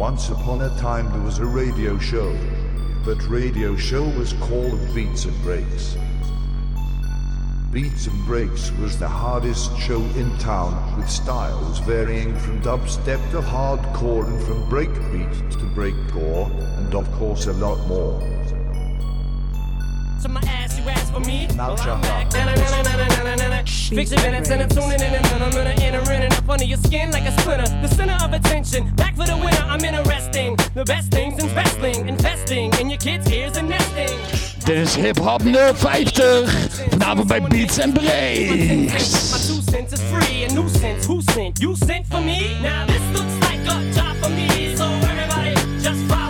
Once upon a time there was a radio show. That radio show was called Beats and Breaks. Beats and Breaks was the hardest show in town with styles varying from dubstep to hardcore and from breakbeat to breakcore and of course a lot more. For me. Now Well, jump I'm back. Na-na-na-na-na-na-na-na. Fix your minutes and I'm tuning in and then I'm gonna enter in and up under your skin like a splinter. The center of attention, back for the winner. I'm interesting. The best things in wrestling, investing in your kids' ears and nesting. Dit is Hip Hop 050. Vanavond bij Beats and My Breaks. cents is free, a nuisance. Who sent? You sent for me? Now this looks like a job for me. So everybody just follow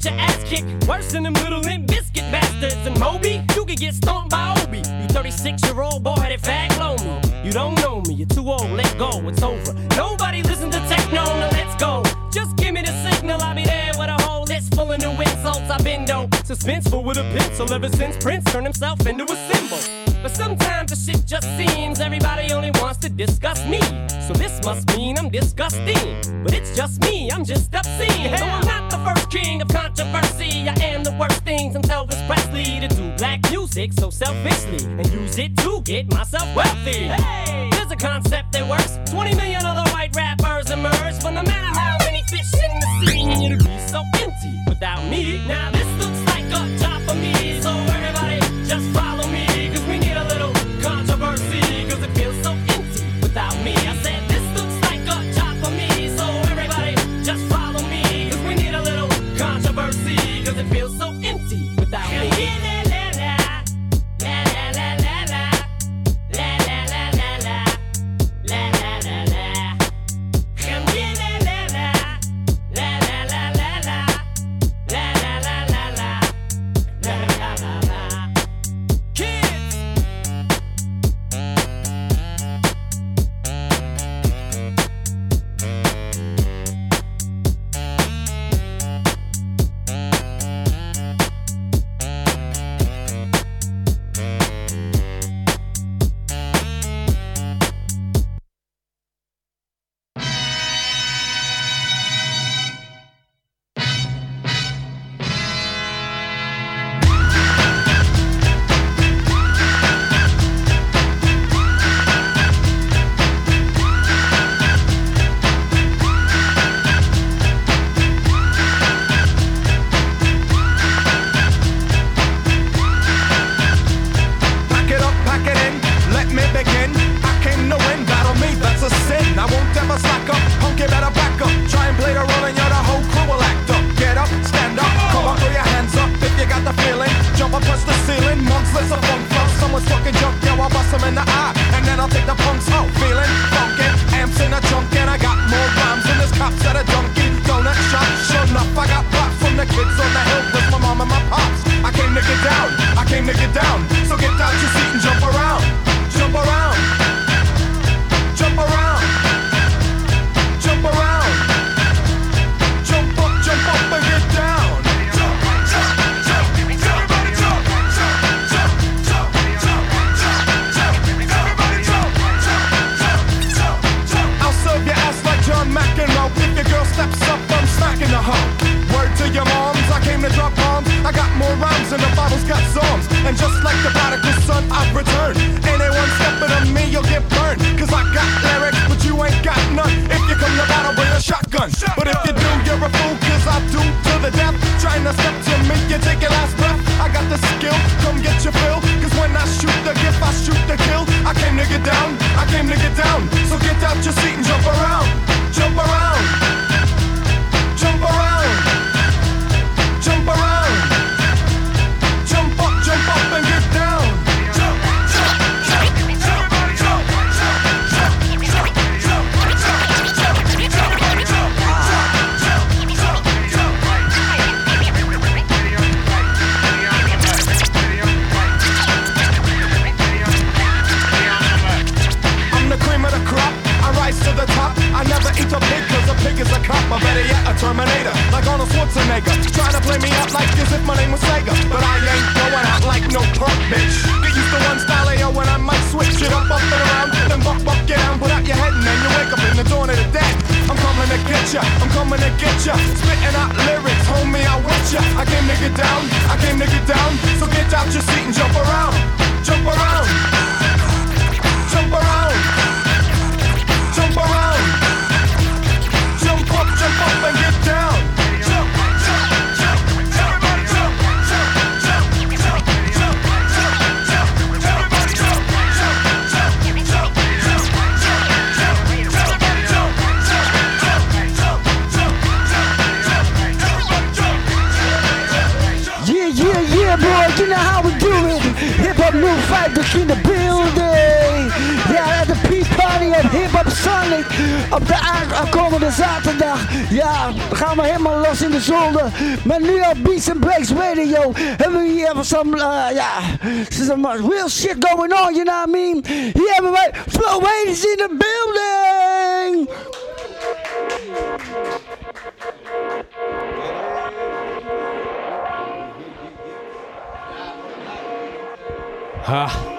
get your ass kicked. Worse than them little Limp Bizkit bastards. And Moby, you can get stomped by Obie. You 36 year old boy headed fag blow me. You don't know me, you're too old, let go, it's over. Nobody listen to techno, now let's go. Just give me the signal, I'll be there with a whole list full of new insults. I've been dope, suspenseful with a pencil ever since Prince turned himself into a symbol. But sometimes the shit just seems everybody only wants to discuss me. So must mean I'm disgusting. But it's just me, I'm just obscene. Though I'm not the first king of controversy, I am the worst things from Elvis Presley to do black music so selfishly and use it to get myself wealthy. Hey, there's a concept that works. 20 million other white rappers emerge, but no matter how many fish in the sea, it'll be so empty without me. Now this looks like a job for me, so everybody just follow me, Yeah, a terminator, like Arnold Schwarzenegger. Trying to play me out like as if my name was Sega. But I ain't going out like no punk bitch. Get used to one style, AO, when I might switch it up, up and around. Then buck, buck, get down, put out your head, and then you wake up in the dawn of the dead. I'm coming to get ya, I'm coming to get ya. Spitting out lyrics, homie, I with ya. I came to get down, I came to get down. So get out your seat and jump around, jump around, Yeah, yeah, yeah, boy, you know how we do it. Hip Hop New 50 in the Op Hip Hop Sonic. Op de aankomende zaterdag. Ja, gaan we helemaal los in de zolder. Maar nu op Beats and Breaks Radio hebben we hier some, uh, ja, some real shit going on, you know what I mean? Hier hebben wij Flow in the building. Ha.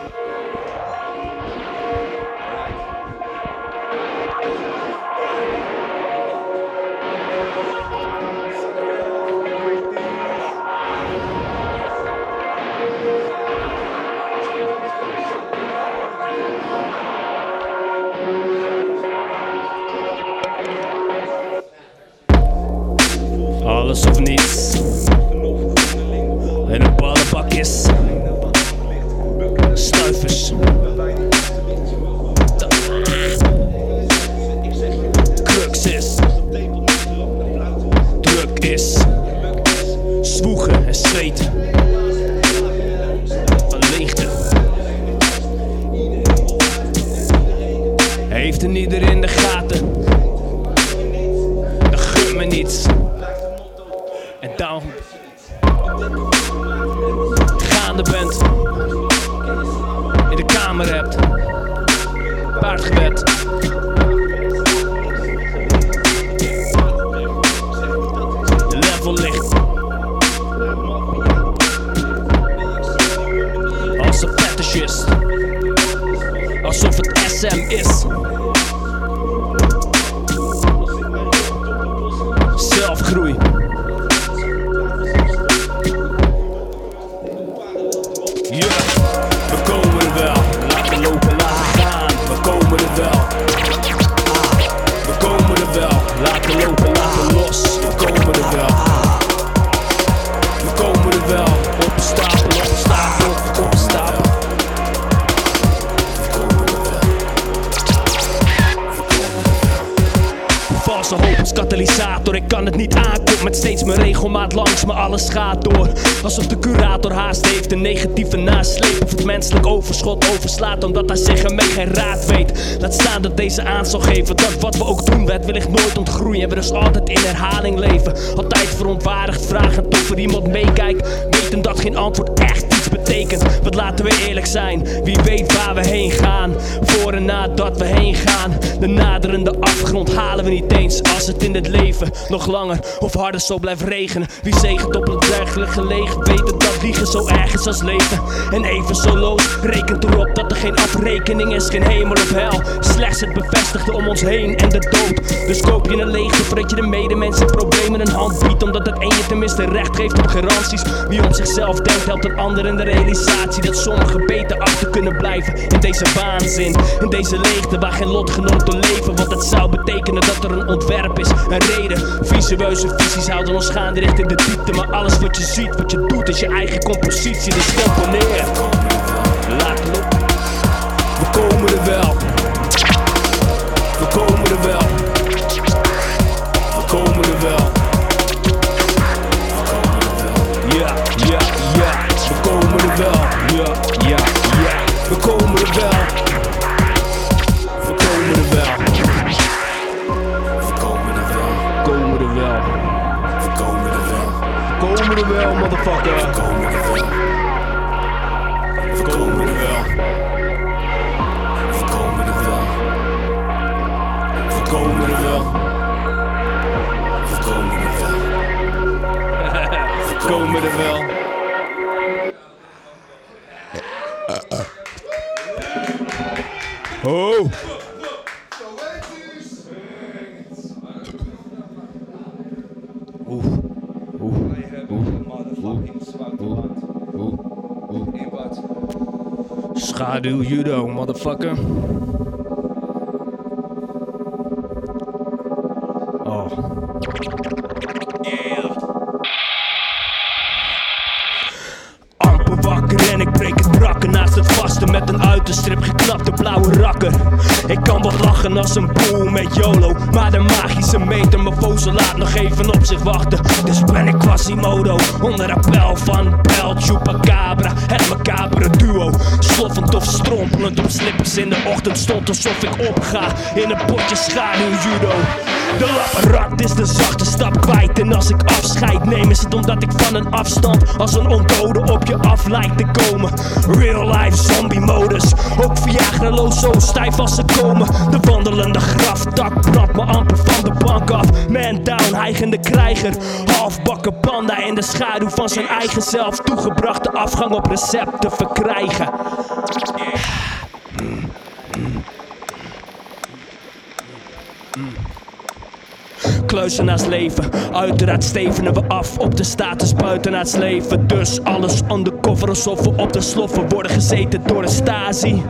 Alles of niets. En een ballenbakjes. Stuifers. Crux is. Druk is. Zwoegen en zweten. Van leegte. Heeft een ieder in de Level ligt. Als een fetishist. Alsof het SM is. Katalysator, ik kan het niet aankomen met steeds mijn regelmaat langs me, alles gaat door. Alsof de curator haast heeft, een negatieve nasleep of het menselijk overschot overslaat, omdat hij zich ermee geen raad weet. Laat staan dat deze aan zal geven, dat wat we ook doen, werd wellicht nooit ontgroeien. En we dus altijd in herhaling leven, altijd verontwaardigd vragen of er iemand meekijkt, weten dat geen antwoord echt iets betekent. Wat laten we eerlijk zijn, wie weet waar we heen gaan. Voor en nadat we heen gaan, de naderende afgrond halen we niet eens. Als het in het leven nog langer of harder zo blijft regenen. Wie zegent op het dergelijk gelegen, weten dat liegen zo erg is als leven. En even zo loos, rekent erop dat er geen afrekening is, geen hemel of hel. Slechts het bevestigde om ons heen en de dood. Dus koop je een leegte voordat je de medemensen problemen een hand biedt. Omdat het een je tenminste recht geeft op garanties. Wie om zichzelf denkt, helpt een ander in de realisatie dat sommigen beter achter kunnen blijven. In deze waanzin, in deze leegte waar geen lotgenoten leven. Want het zou betekenen dat er een ontwerp is, een reden. Visueuze visies houden ons gaande richting de diepte. Maar alles wat je ziet, wat je doet, is je eigen compositie. Dus lopen. wel, motherfucker. Voorkomen we wel. Voorkomen we wel. Voorkomen we wel. Voorkomen we wel. Voorkomen we wel. Voorkomen we wel. Oh! Schaduw judo, motherfucker. Oh. Amper wakker en ik breek het brakken naast het vaste met een uiterstrip geknapte blauwe rakker. Ik kan wel lachen als een boel met YOLO, maar de magische meter mijn vozel laat nog even op zich wachten. Dus ben Quasimodo. Onder appel van Bel Chupacabra, het macabere duo. Sloffend of strompelend op slippers in de ochtend. Stond alsof ik opga in een potje schaduw De lappenrat is de zachte stap kwijt. En als ik afscheid neem is het omdat ik van een afstand Als een ontdode op je af lijkt te komen. Real life zombie modus. Ook Viagraloos zo stijf als ze komen. De wandelende graftak brandt me amper van de bank af. Man down, hijgende krijger. Halfbakken panda in de schaduw van zijn eigen zelf. Toegebrachte afgang op recept te verkrijgen Kluizenaars leven, uiteraard stevenen we af op de status buitenaards leven. Dus alles undercover alsof we op de sloffen worden gezeten door de Stasi.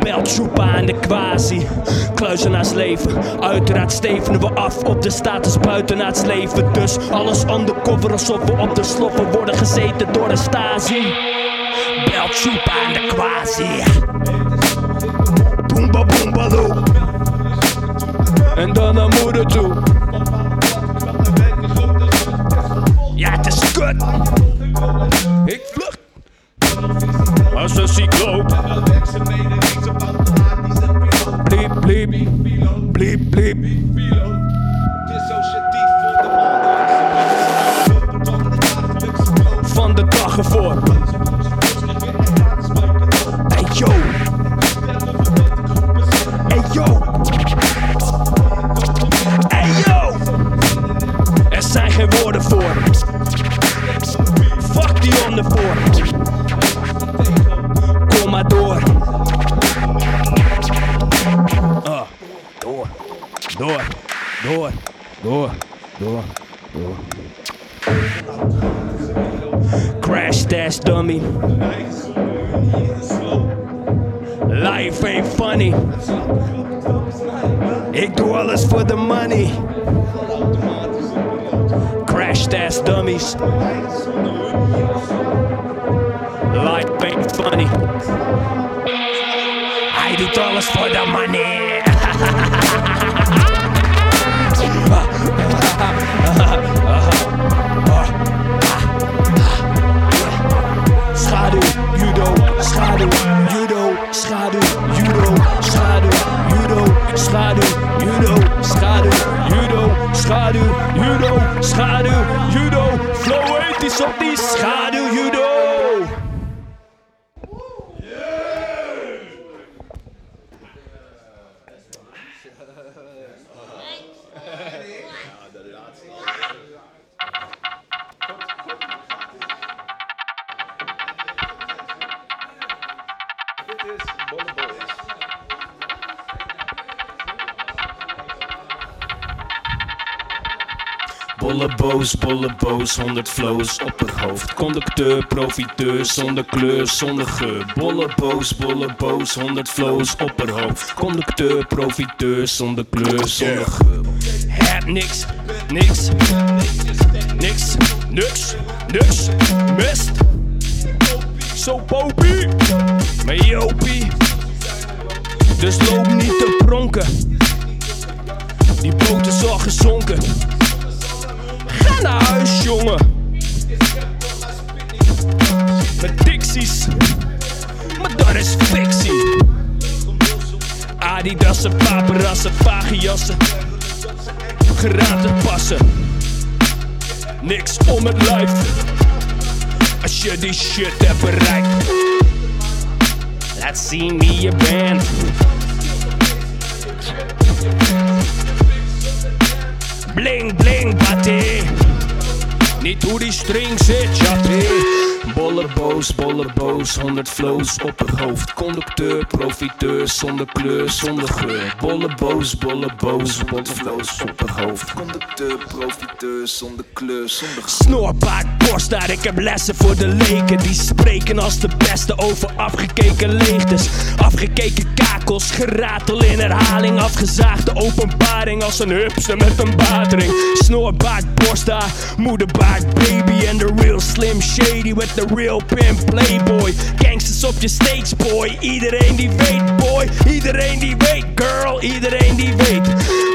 Belt Chupa en de quasi. Kluizenaars leven, uiteraard stevenen we af op de status buitenaards leven. Dus alles undercover alsof we op de sloffen worden gezeten door de Stasi. Belt Chupa en de quasi. Boomba boomba loo. En dan naar moeder toe. Kut. Ik vlucht. Als een cycloop. Alles voor de money. Bolle boos, 100 flows op het hoofd. Conducteur, profiteur, zonder kleur, zonder geur. Bolle boos, bolle boos, 100 flows op het hoofd. Conducteur, profiteur, zonder kleur, zonder geur. Heb niks, niks, niks, niks, niks, mist. Je die shit hebt bereikt. Laat zien wie je bent. Bling bling batty. Niet hoe die string zit, chappie. Bollerboos, bollerboos, 100 flows op het hoofd. Conducteur, profiteur, zonder kleur, zonder geur. Bollerboos, bollerboos, 100 flows op het hoofd. Conducteur, profiteur, zonder kleur, borst daar, ik heb lessen voor de leken. Die spreken als de beste over afgekeken leegtes. Afgekeken kakels, geratel in herhaling. Afgezaagde openbaring als een hupster met een badering. Snoorbaard, borst daar, moederbaard, baby. En de real slim shady with the real pimp playboy. Gangsters op je stage, boy. Iedereen die weet, boy. Iedereen die weet, girl. Iedereen die weet.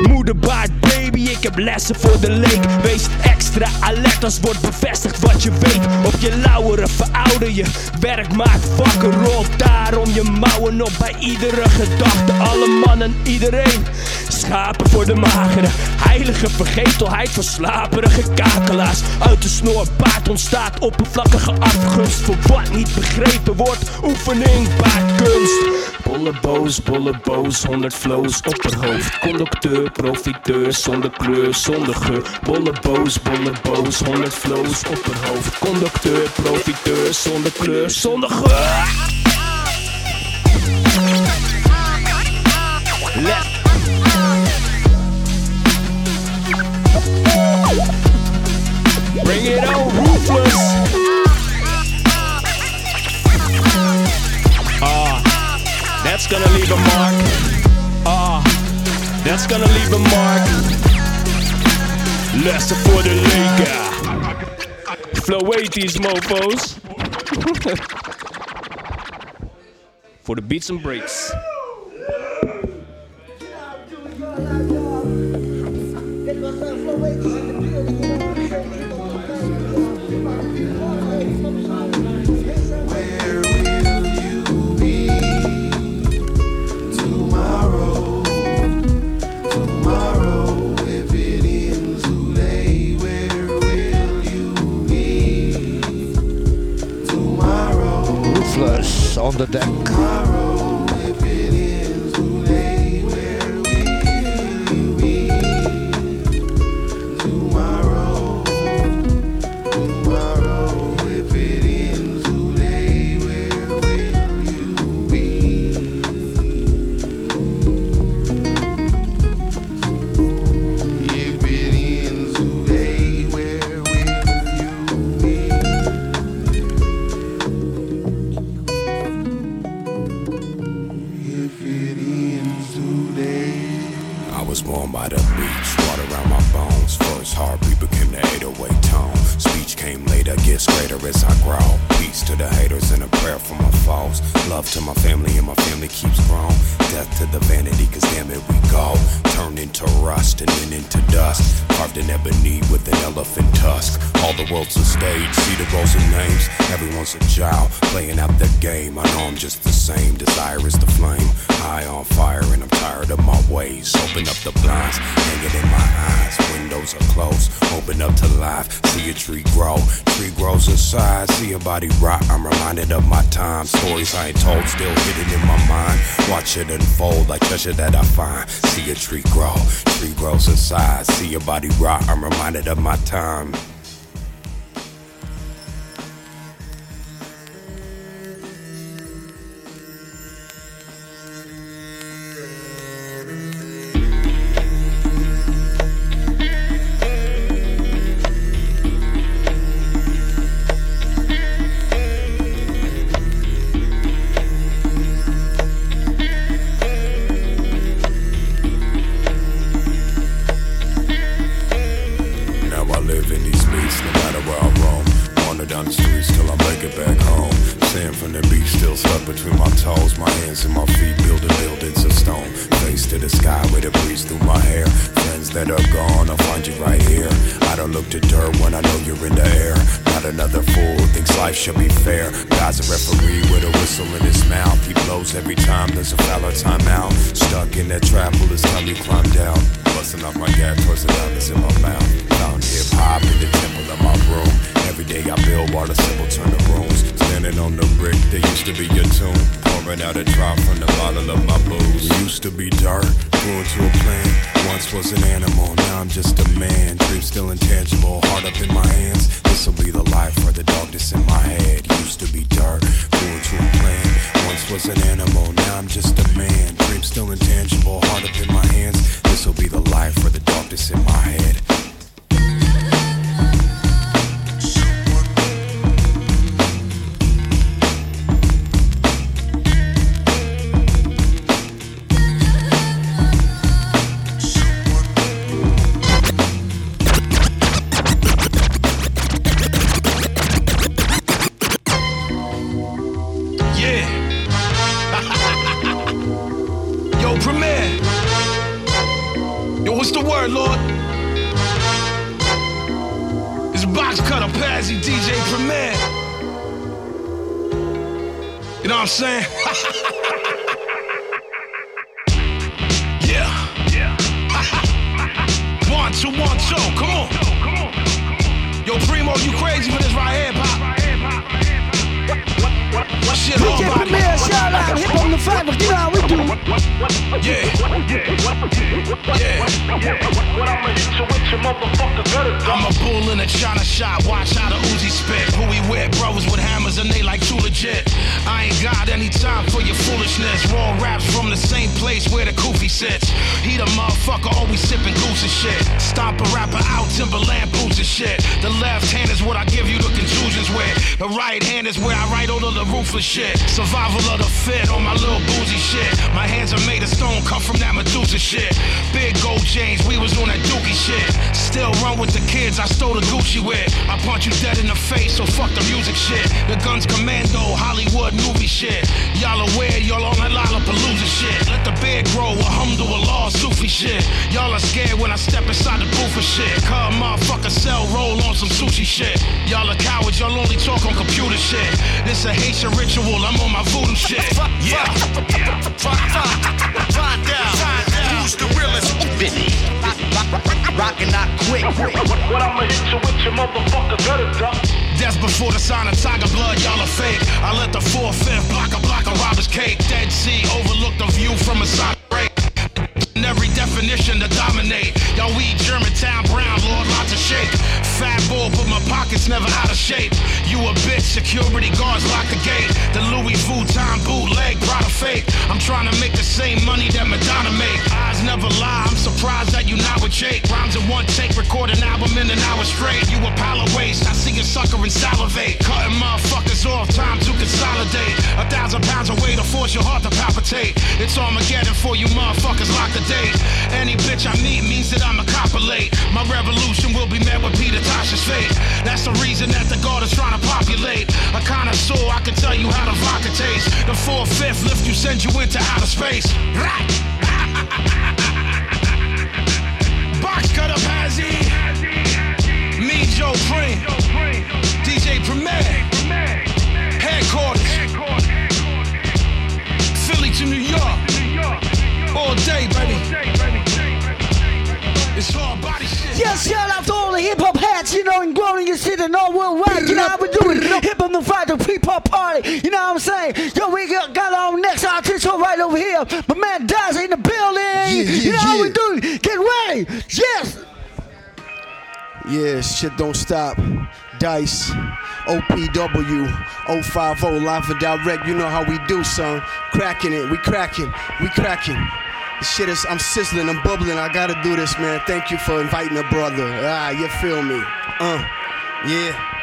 Moederbaard, baby. Ik heb lessen voor de leek. Wees extra alert als wordt bevestigd wat je weet. Op je lauweren verouder je. Werk maakt wakker, rolt daarom je mouwen op bij iedere gedachte. Alle mannen, iedereen. Schapen voor de magere. Heilige vergetelheid voor slaperige kakelaars. Uit de snoorbaard ontstaat oppervlakkige afgunst. Voor wat niet begrepen wordt, oefening baart kunst. Bolleboos, bolleboos, 100 flows op het hoofd. Conducteur, profiteur, zonder kleur, zonder geur. Bolleboos, bolleboos, 100 flows op het hoofd. Conducteur, profiteur, zonder kleur, zonder geur. Let Bring it on, ruthless. Ah, that's gonna leave a mark. Ah, that's gonna leave a mark. Lessen voor the Lega. Flow 80's, mofos. for the beats and breaks. On the deck. Gets greater as I grow. Peace to the haters and a prayer for my foes. Love to my family and my family keeps growing. Death to the vanity, cause damn it, we go. Turn into rust and then into dust. Carved in ebony with an elephant tusk. All the world's a stage, see the roles and names. Everyone's a child, playing out the game. I know I'm just the same, desire is the flame. High on fire and I'm tired of my ways. Open up the blinds, hanging in my eyes. Windows are closed, open up to life. See a tree grow, tree grows inside. See a body I'm reminded of my time. Stories I ain't told, still hidden in my mind. Watch it unfold like treasure that I find. See a tree grow, tree grows inside. See a body rot, I'm reminded of my time. Let the beard grow, alhamdulillah, Sufi shit. Y'all are scared when I step inside the booth for shit. Cause motherfucker sell, roll on some sushi shit. Y'all are cowards, y'all only talk on computer shit. This a Haitian ritual, I'm on my voodoo shit. Yeah. Find out who's the realest. Vinny. Rockin' not quick. What I'ma hit you with your motherfucker better duck. That's before the sign of tiger blood, y'all are fake. I let the 4-5 block a block of robber's cake. Dead Sea overlook the view from a side break. In every definition to dominate. Y'all we Germantown brown, Lord, lots of shake. Fat bull, but my pockets never out of shape. You a bitch, security guards lock the gate. The Louis Vuitton bootleg, brought a fake. I'm trying to make the same money that Madonna make. Never lie, I'm surprised that you not with Jake. Rhymes in one take, record an album in an hour straight. You a pile of waste, I see you sucker and salivate. Cutting motherfuckers off, time to consolidate. A thousand pounds of weight to force your heart to palpitate. It's Armageddon for you motherfuckers, lock the date. Any bitch I meet means that I'm a copulate. My revolution will be met with Peter Tosh's fate. That's the reason that the guard is trying to populate. A connoisseur, I can tell you how the vodka tastes. The four-fifth lift you send you into outer space. Right. cutter Me, Joe Pring. DJ Premier. Headquarters. Philly to New York. All day, baby. It's hard body shit. Yes, shout out to all the hip hop hats, you know, and growing your city and all worldwide. You know how we do it. Hip hop the fight, the hip hop party. You know what I'm saying? Yo, we got, got our next artist right over here. My man Daz in the building. yeah, you know how we yeah. do it. Get ready. Yes. Yeah, shit don't stop. Dice, OPW, 050, live and direct. You know how we do, son. Cracking it, we cracking, we cracking. Shit is, I'm sizzling, I'm bubbling. I gotta do this, man. Thank you for inviting a brother. Ah, you feel me? Uh, yeah.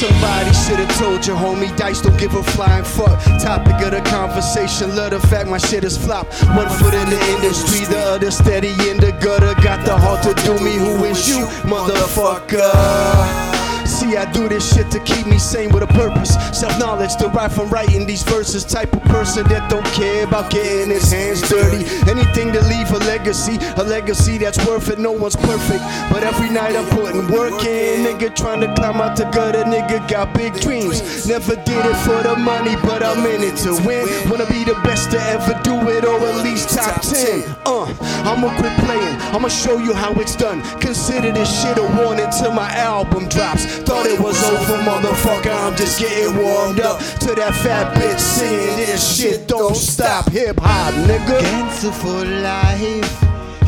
Somebody should've told you, homie, dice don't give a flying fuck. Topic of the conversation, love the fact my shit is flop. One foot in the industry, the other steady in the gutter. Got the heart to do me, who is you, motherfucker? See, I do this shit to keep me sane with a purpose. Self knowledge derived from writing these verses. Type of person that don't care about getting his hands dirty. Anything to leave a legacy, a legacy that's worth it. No one's perfect, but every night I'm putting work in. Nigga trying to climb out the gutter, nigga got big dreams. Never did it for the money, but I'm in it to win. Wanna be the best to ever do it, or at least top 10. Uh, I'ma quit playing, I'ma show you how it's done. Consider this shit a warning till my album drops. Thought it was over, motherfucker. I'm just getting warmed up to that fat bitch singing this shit. Don't stop, hip hop, nigga. Gangster for life.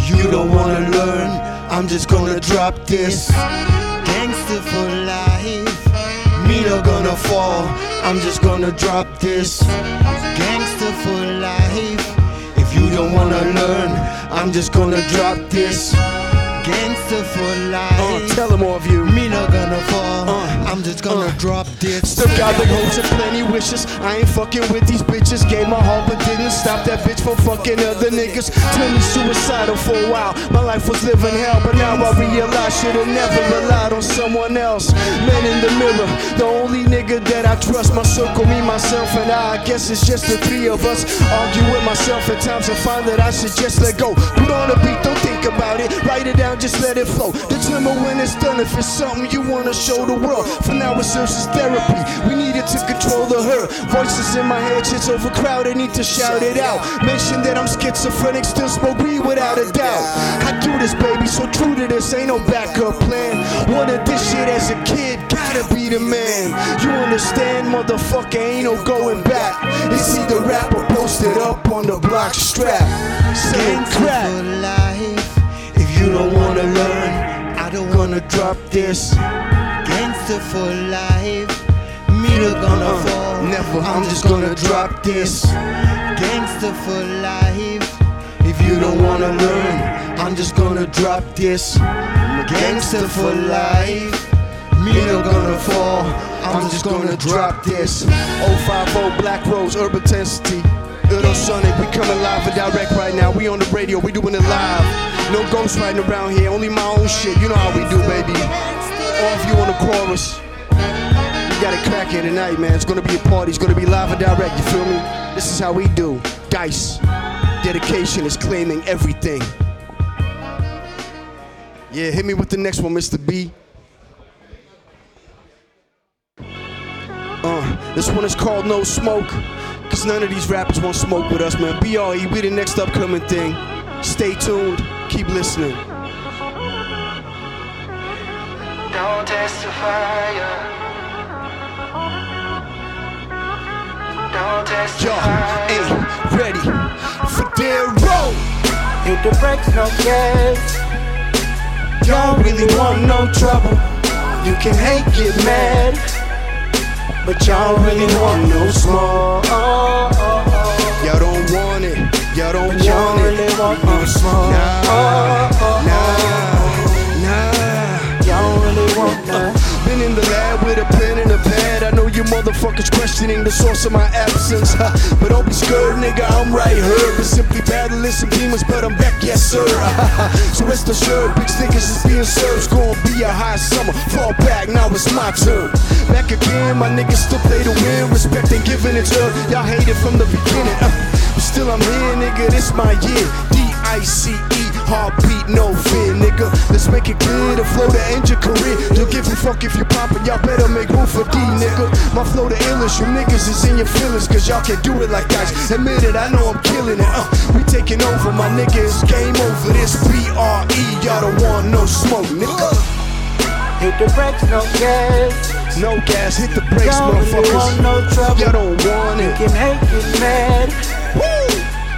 You don't wanna learn. I'm just gonna drop this. Gangster for life. Me not gonna fall. I'm just gonna drop this. Gangster for life. If you don't wanna learn, I'm just gonna drop this. Gangster for life. Uh, tell them all of you. Gonna fall. I'm just gonna uh. drop this. Still got big hopes and plenty wishes. I ain't fucking with these bitches. Gave my heart, but didn't stop that bitch from fucking other niggas. Turned me suicidal for a while. My life was living hell, but now I realize should've never relied on someone else. Man in the mirror, the only nigga that I trust. My circle, me, myself, and I. I guess it's just the three of us. Argue with myself at times and find that I should just let go. Put on a beat, don't think about it. Write it down, just let it flow. Determine when it's done if it's something you wanna show the world. For now, it serves as therapy. We needed to control the hurt. Voices in my head, shit's overcrowded, need to shout it out. Mention that I'm schizophrenic, still smoke weed without a doubt. I do this, baby, so true to this, ain't no backup plan. Wanted this shit as a kid, gotta be the man. You understand, motherfucker, ain't no going back. It's either rap or posted up on the block strap. For life. If you don't wanna learn, I don't wanna drop this. For life. Me not gonna Uh, fall. never, I'm just gonna drop this. Gangster for life. If you don't wanna learn, I'm just gonna drop this. Gangster for life. Me not gonna fall. I'm just gonna drop this. 050 Black Rose, Urban Intensity. Little Sonic, we coming live and direct right now. We on the radio, we doing it live. No ghost riding around here, only my own shit. You know how we do, baby. Or if you on the chorus, we got it cracking tonight, man. It's gonna be a party, it's gonna be live and direct, you feel me? This is how we do. Dice. Dedication is claiming everything. Yeah, hit me with the next one, Mr. B. Uh, this one is called No Smoke. Cause none of these rappers want smoke with us, man. BRE, we the next upcoming thing. Stay tuned, keep listening. Don't testify. Don't Yo, ain't ready for their road. Hit the brakes, no gas. Y'all really want no trouble. You can hate, get mad. But y'all really want no smoke. Y'all don't want it. Y'all don't want y'all it. really want no smoke. Nah, nah, nah. No. Been in the lab with a pen and a pad. I know you motherfuckers questioning the source of my absence. huh? But don't be scared, nigga, I'm right here. But simply battling some demons, but I'm back, yes, sir. so rest assured, big stickers is being served. Gonna be a high summer. Fall back, now it's my turn. Back again, my niggas still play to win. Respect and giving it to Y'all hate it from the beginning. uh, but still, I'm here, nigga, this my year. D-I-C-E, heartbeat, no fear, nigga. Let's make it clear, the flow to end your career. Don't give a fuck if you poppin', y'all better make room for D, nigga. My flow the illest, you niggas is in your feelings, cause y'all can't do it like guys. Admit it, I know I'm killing it. Uh, we taking over, my nigga, it's game over. This B-R-E, y'all don't want no smoke, nigga. Hit the brakes, no gas. No gas, hit the brakes, Y'all really motherfuckers. want no trouble. Y'all don't want You it. can hate, get mad.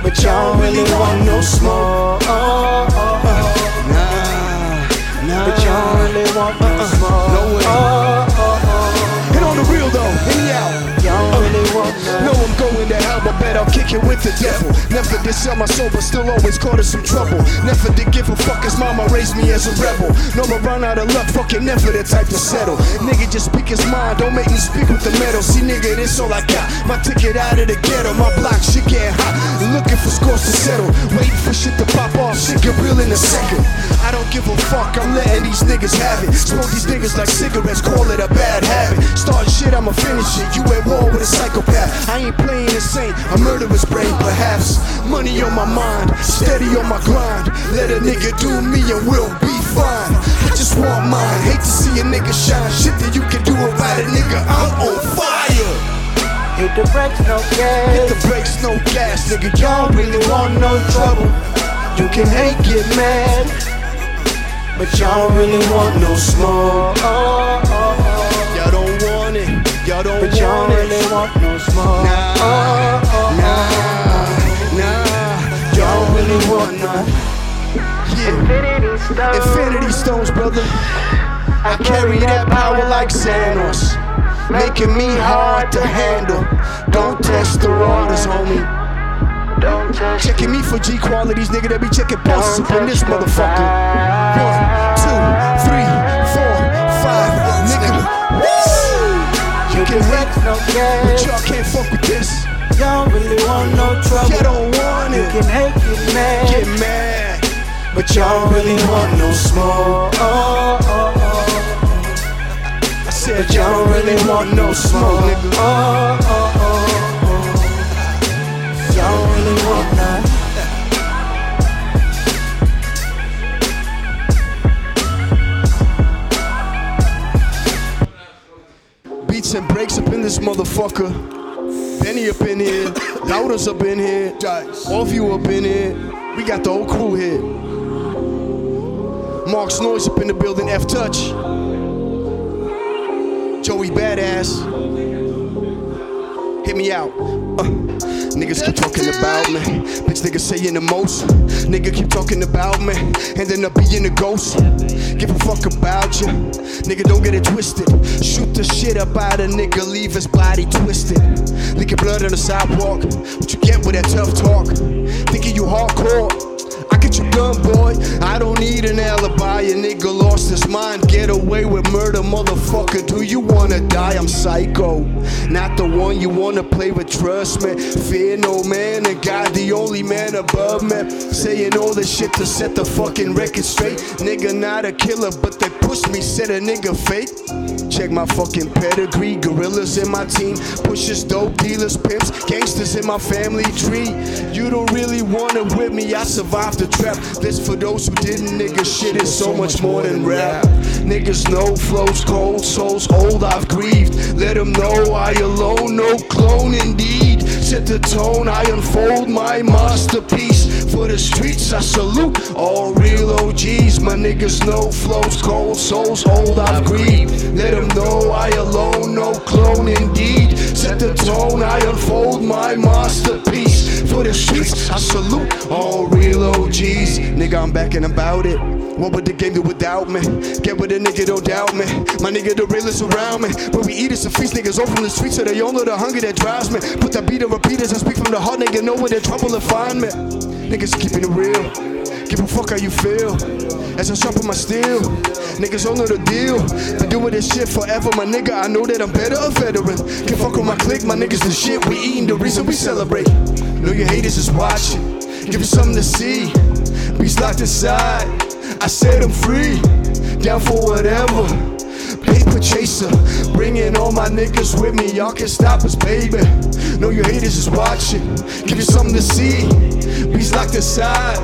But y'all really want no smoke. Oh, oh, oh. Nah, nah. But y'all really want no smoke. No way. Oh, oh, Hit on the real though, hit me out. oh. Y'all really want no. Know I'm going to hell, better I'll kick it with the devil. Never did sell my soul, but still always caught in some trouble. Never did give a fuck, his mama raised me as a rebel. No more run out of luck, fucking never the type to settle. Nigga just speak his mind, don't make me speak with the metal. See, nigga, this all I got. My ticket out of the ghetto, my block shit getting hot. Looking for scores to settle, waiting for shit to pop off. Shit get real in a second. I don't give a fuck, I'm letting these niggas have it. Smoke these niggas like cigarettes, call it a bad habit. Start shit, I'ma finish it. You at war with a psychopath. I ain't playing the same, a murderous brain, perhaps. Money on my mind, steady on my grind. Let a nigga do me and we'll be fine. I just want mine. Hate to see a nigga shine. Shit that you can do about it, nigga. I'm on fire. Hit the brakes, no gas. Hit the brakes, no gas, nigga. Y'all really want no trouble. You can hate, get mad, but y'all don't really want no smoke. Oh, oh, oh. Y'all don't want it. Y'all don't But y'all want don't it. really want no smoke. Nah, Infinity Stone. Infinity stones, brother. I carry that power like Thanos, making me hard to handle. Don't test the waters, homie. Don't Checking me for G qualities, nigga. They be checking pulses up in this motherfucker. One, two, three, four, five, nigga. Woo! You can wreck, no but y'all can't fuck with this. Y'all really want no trouble. Y'all don't want it. You can hate, get mad, Get mad, but y'all really want no smoke. Oh, oh, oh. I said y'all really want no smoke, nigga. Oh, oh, oh, oh. Y'all really want none. Beats and breaks up in this motherfucker. Benny up in here, Lauda's up in here, all of you up in here. We got the whole crew here. Mark's Noise up in the building, F Touch. Joey Badass. Hit me out. Uh, niggas keep talking about me. Bitch, niggas saying the most. Nigga keep talking about me. And then I being a ghost. Give a fuck about you. Nigga, don't get it twisted. Shoot the shit up out of nigga, leave his body twisted. Leaking blood on the sidewalk. What you get with that tough talk? Thinking you hardcore. Get you done, boy. I don't need an alibi. A nigga lost his mind. Get away with murder, motherfucker. Do you wanna die? I'm psycho. Not the one you wanna play with, trust me. Fear no man, and God the only man above me. Saying all this shit to set the fucking record straight. Nigga, not a killer, but they push me, said a nigga fake. Check my fucking pedigree, gorillas in my team, pushers, dope dealers, pimps, gangsters in my family tree. You don't really want it with me, I survived the trap. This for those who didn't, nigga, shit is so much more than rap. Niggas know flows cold, souls old, I've grieved. Let them know I alone, no clone indeed. Set the tone, I unfold my masterpiece. For the streets, I salute all real OGs. My niggas know flows cold, souls old, I've grieved. Let them know I alone, no clone indeed. Set the tone, I unfold my masterpiece. For the streets, I salute all real OGs. Nigga, I'm back about it. What would the game do without me? Get with a nigga, don't doubt me. My nigga, the realest around me. When we eat, it's a feast. Niggas from the streets, so they all know the hunger that drives me. Put that beat on repeat as I speak from the heart. Nigga, know where they're trouble to find me. Niggas keeping it real. Give a fuck how you feel. As I sharpen my steel, niggas all know the deal. Been doing this shit forever, my nigga. I know that I'm better a veteran. Can fuck with my clique, my niggas the shit. We eating the reason we celebrate. Know your haters is watching. Give you something to see. Beats locked inside. I said I'm free. Down for whatever. Paper chaser, bringing all my niggas with me. Y'all can stop us, baby. Know your haters is watching. Give you something to see. Beats locked inside.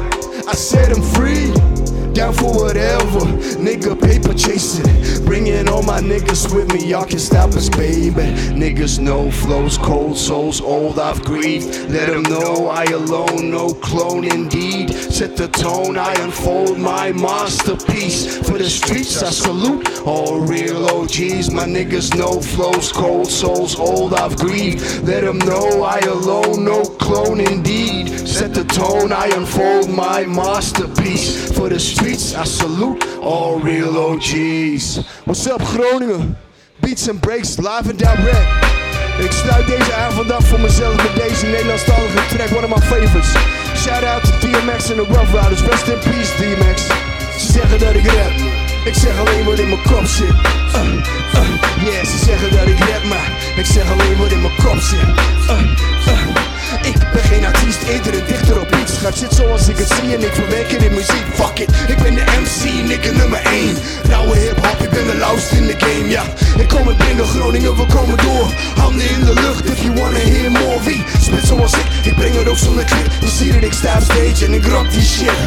I said I'm free. Down for whatever, nigga paper chasing. Bringing all my niggas with me, y'all can stop us, baby. Niggas know flows cold, souls old, I've grieved. Let them know I alone, no clone indeed. Set the tone, I unfold my masterpiece. For the streets, I salute all real OGs. My niggas know flows cold, souls old, I've grieved. Let them know I alone, no clone indeed. Set the tone, I unfold my masterpiece. For the streets, I salute all real OGs. What's up, Groningen? Beats and breaks, live and direct. Ik sluit deze avond af voor mezelf met deze Nederlandstalige track, one of my favorites. Shout out to DMX en de Rough Riders, rest in peace DMX. Ze zeggen dat ik rap, ik zeg alleen wat in mijn kop zit. Uh, uh, yeah, ze zeggen dat ik rap, maar ik zeg alleen wat in mijn kop zit. Uh. Ik ben geen artiest, eerder een dichter op iets. Schrijf shit zoals ik het zie en ik verwerk het in muziek. Fuck it, ik ben de MC, nigga nummer 1. Rauwe hip-hop, ik ben de lauwste in de game, ja. Ik kom uit binnen Groningen, we komen door. Handen in de lucht, if you wanna hear more. Wie spit zoals ik, ik breng het ook zonder clip. Je ziet dat ik sta op stage en ik rock die shit.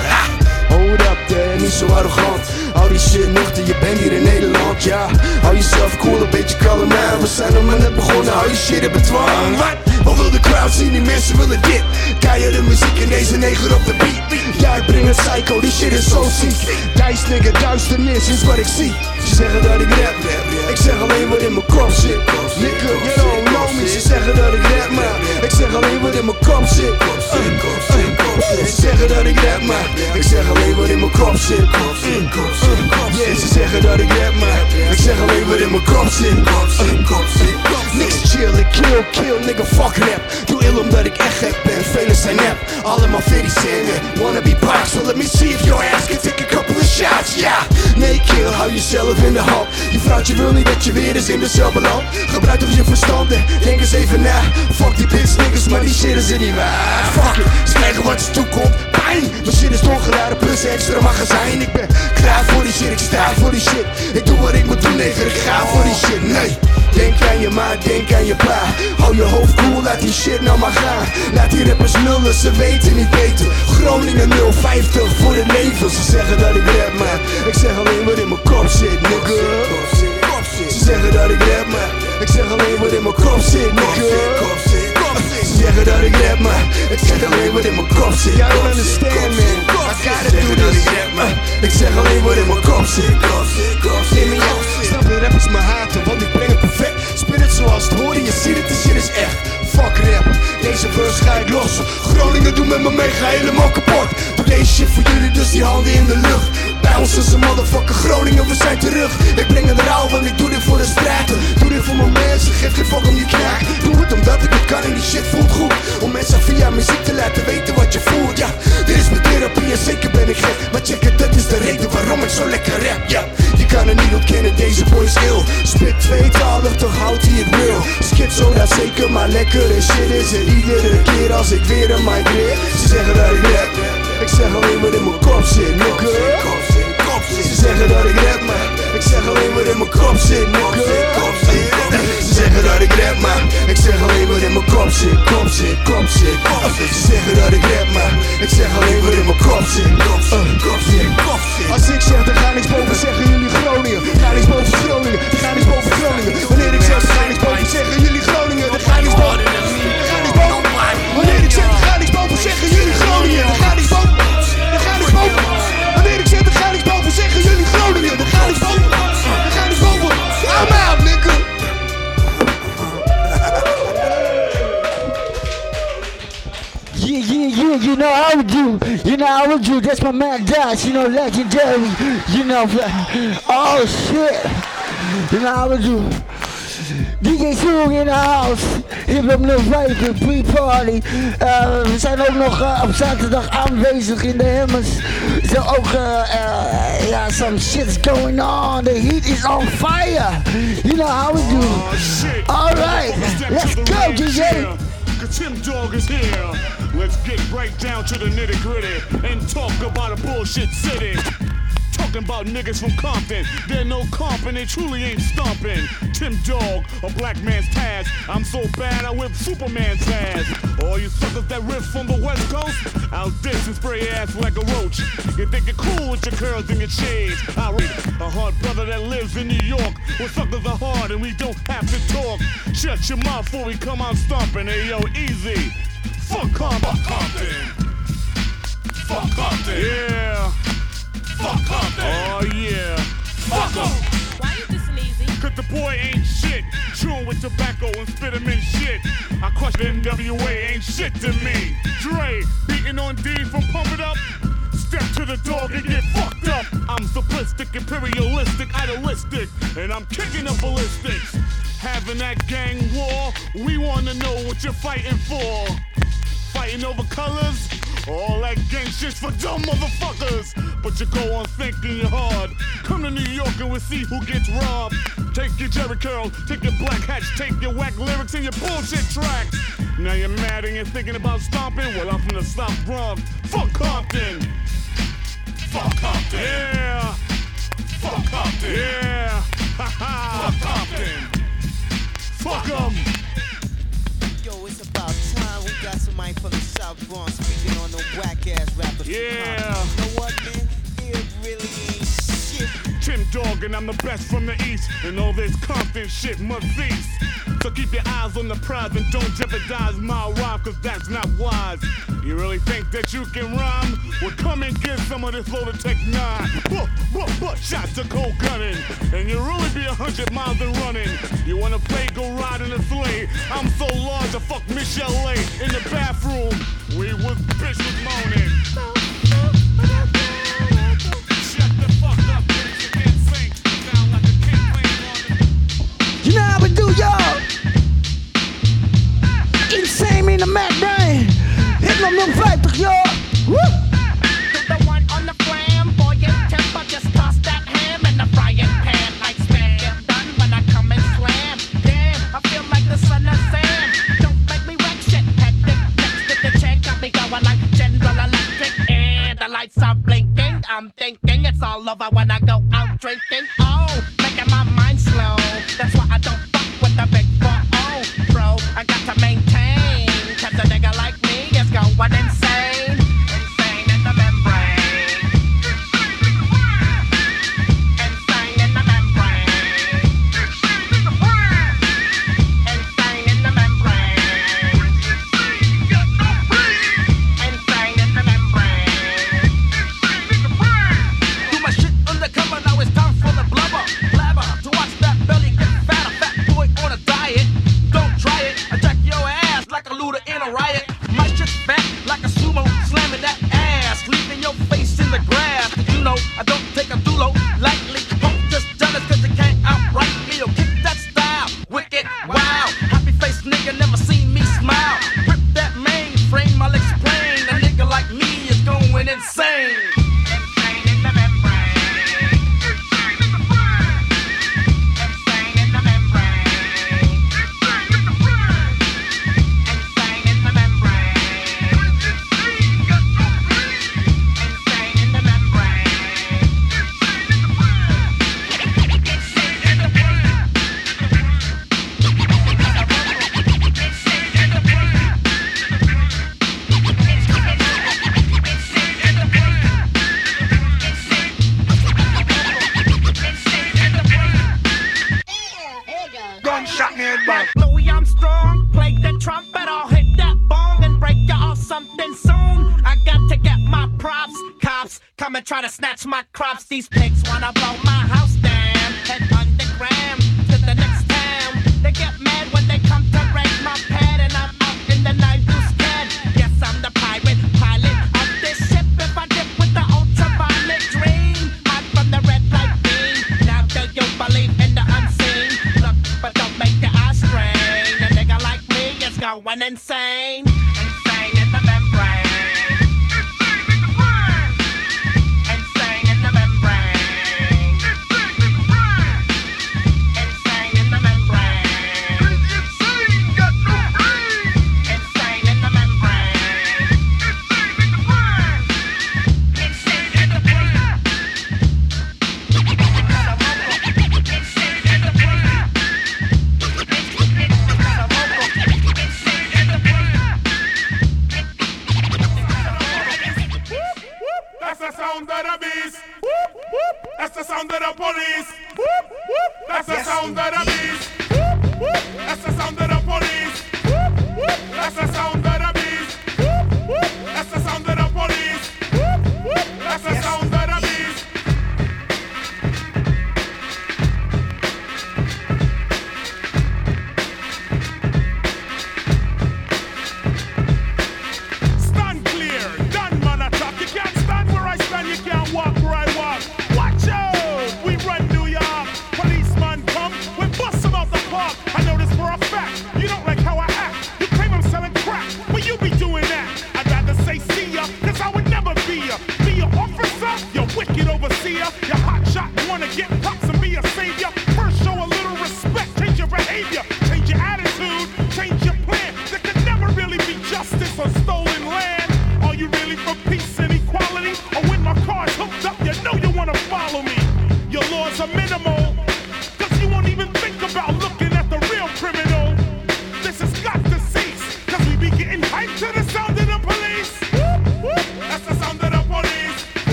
Hold up, there, niet zo arrogant. Hou die shit nuchter, je bent hier in Nederland, ja. Hou jezelf cool, een beetje kalm man. We zijn nog maar net begonnen, hou je shit in bedwang. Wat wil de crowd zien? Die mensen willen dit. Keiharde muziek en deze neger op de beat. Ja, ik breng het psycho, die shit is zo ziek. Dice nigga, duisternis is wat ik zie. Ze zeggen dat ik rap, ik zeg alleen wat in mijn kop zit. Nigga, you don't know me. Ze zeggen dat ik rap, maar ik zeg alleen wat in mijn kop zit. Uh, Ze zeggen dat ik rap, maar ik zeg alleen wat in mijn kop zit. Yeah, ze zeggen dat ik rap, maar ik zeg alleen wat in mijn kop zit. Niks chill, kill, kill, nigga, fuck rap. Doe ill omdat ik echt gek ben, velen zijn nep. Allemaal fitty zingen, wanna be pop. So let me see if your ass can take a couple of shots, yeah. Nee, kill, hou jezelf in de hand. Je vrouwtje wil niet dat je weer eens in de cel. Gebruik toch je verstand en denk eens even na. Fuck die bitch niggas, maar die shit is er niet waar. Fuck it, ze krijgen wat ze toekomt. Pijn, mijn shit is doorgeladen plus extra magazijn. Ik ben klaar voor die shit, ik sta voor die shit. Ik doe wat ik moet doen, nigga, ik ga voor die shit. Nee. Denk aan je ma, denk aan je pa Hou je hoofd cool, laat die shit nou maar gaan Laat die rappers nullen, ze weten niet beter Groningen 050 voor het leven Ze zeggen dat ik rap, maar ik zeg alleen wat in mijn kop zit, nigga Ze zeggen dat ik rap, maar ik zeg alleen wat in mijn kop zit, nigga Ze zeggen dat ik rap, maar ik zeg alleen wat in mijn kop zit. Jij don't understand, man I gotta do this. Ik zeg alleen wat in mijn kop zit. Nee, maar ja, snap je, rap is mijn haten, want ik breng het perfect. Spit het zoals het hoort en je ziet het, die shit is echt. Fuck rap, deze verse ga ik los Groningen doe met me mee, ga helemaal kapot. Doe deze shit voor jullie, dus die handen in de lucht Bij ons is een motherfucker Groningen, we zijn terug. Ik breng het rauw, want ik doe dit voor de straten. Doe dit voor mijn mensen, geef geen fuck om je knaak Doe het omdat ik het kan en die shit voelt goed. Om mensen via muziek te laten weten wat je voelt, ja. Dit is mijn therapie en zeker ben ik gek. Maar check het, dat is de reden waarom ik zo lekker rap, ja. Je kan het niet ontkennen, deze boy is ill. Spit tweetalig, toch houdt hij het real Skit zo dat zeker, maar lekker en shit is er iedere keer als ik weer een mic leer. Ze zeggen dat ik rap, ik zeg alleen wat in mijn kop zit, nigga zeggen dat ik rap, maar ik zeg alleen wat in mijn kop zit, nigga. Ze zeggen dat ik rap, maar ik zeg alleen wat in mijn kop zit, kop zit, kop zit. Ze zeggen dat ik rap, maar ik zeg alleen wat in mijn kop zit, kop zit, kop zit, kop zit. Als ik zeg er gaat niks boven, zeggen jullie Groningen. Er gaat niks boven Groningen, er gaat niks boven Groningen. Wanneer ik zeg er gaat niks boven, zeggen jullie Groningen. Er gaat niks boven, gaat niks boven Wanneer ik zeg er gaat niks boven, zeggen jullie Groningen. Er gaat niks boven, yeah, you know how we do. You know how we do. That's my man Dash, you know, legendary. You know, oh shit. You know how we do. DJ Soong in the house. Hip Hop 05, pre-party. Uh, we zijn ook nog uh, op zaterdag aanwezig in de Hemmers. Er zijn ook, uh, uh, yeah, some shit's going on. The heat is on fire. You know how we do. Alright, let's go, DJ. Tim Dog is here. Let's get right down to the nitty gritty and talk about a bullshit city. Talking about niggas from Compton. They're no comp and they truly ain't stomping. Tim Dog, a black man's task. I'm so bad I whip Superman's ass. All you suckers that riff from the West Coast, I'll diss and spray ass like a roach. You think you're cool with your curls and your shades. I'll read a hard brother that lives in New York. Where suckers are hard and we don't have to talk. Shut your mouth before we come out stomping. Hey yo, Eazy. Fuck Compton. Fuck Compton. Fuck Compton. Yeah. Fuck Compton. Oh yeah. Fuck Fuck 'em. Why you dissing Eazy? Cause the boy ain't shit. Chewing with tobacco and spit him in shit. I crush the NWA, ain't shit to me. Dre, beating on Dee from Pump It Up. Step to the dog and get fucked up. I'm simplistic, imperialistic, idealistic, and I'm kicking the ballistics. Having that gang war We wanna know what you're fighting for. Fighting over colors? All that gang shit's for dumb motherfuckers. But you go on thinking you're hard. Come to New York and we'll see who gets robbed. Take your Jerry curl, take your black hats, take your whack lyrics and your bullshit tracks. Now you're mad and you're thinking about stomping? Well, I'm from the South Bronx. Fuck Compton. Fuck Compton. Yeah. Fuck Compton. Yeah. Ha ha. Fuck Compton. Fuck 'em. Got somebody from the South Bronx speaking on the whack ass rappers. Yeah. You know what, man? It really. Tim Dog and I'm the best from the east. And all this Compton shit must cease. So keep your eyes on the prize and don't jeopardize my rhyme, cause that's not wise. You really think that you can rhyme? Well, come and get some of this loaded Tech 9. Buh, buh, buh, shots of cold gunning. And you'll really be a hundred miles and running. You wanna play, go ride in a sleigh. I'm so large, I fuck Michel'le. In the bathroom, we was bitch was moaning. How we do, y'all. Insane in the Mac brain. Hit my number 50, y'all. Woo! I'm thinking it's all over when I go out drinking. Oh, making my mind slow. That's why I don't fuck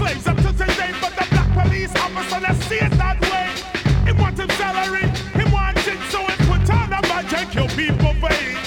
slaves up to today, but the black police officer that see it that way. He want him salary, he want it, so he put on a budget, kill people face.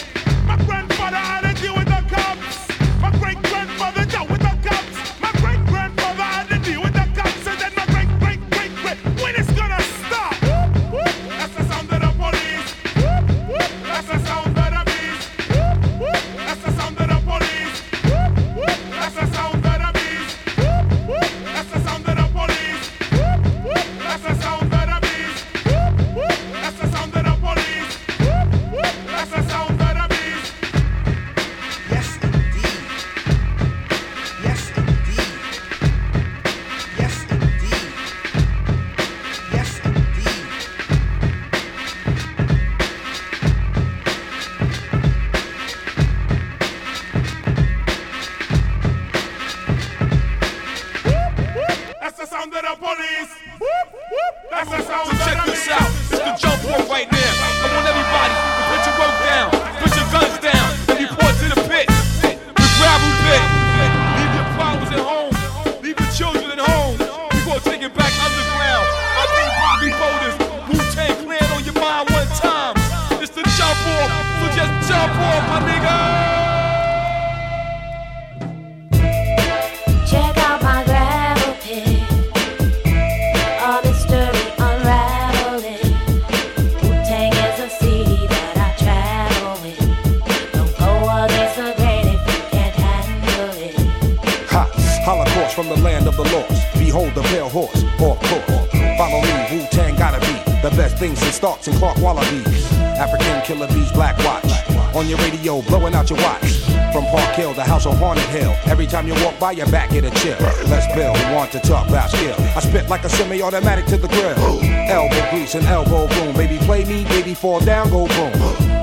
You your back get a chill. Let's build, we want to talk about skill. I spit like a semi-automatic to the grill. Elbow grease and elbow boom. Baby, play me, baby, fall down, go boom.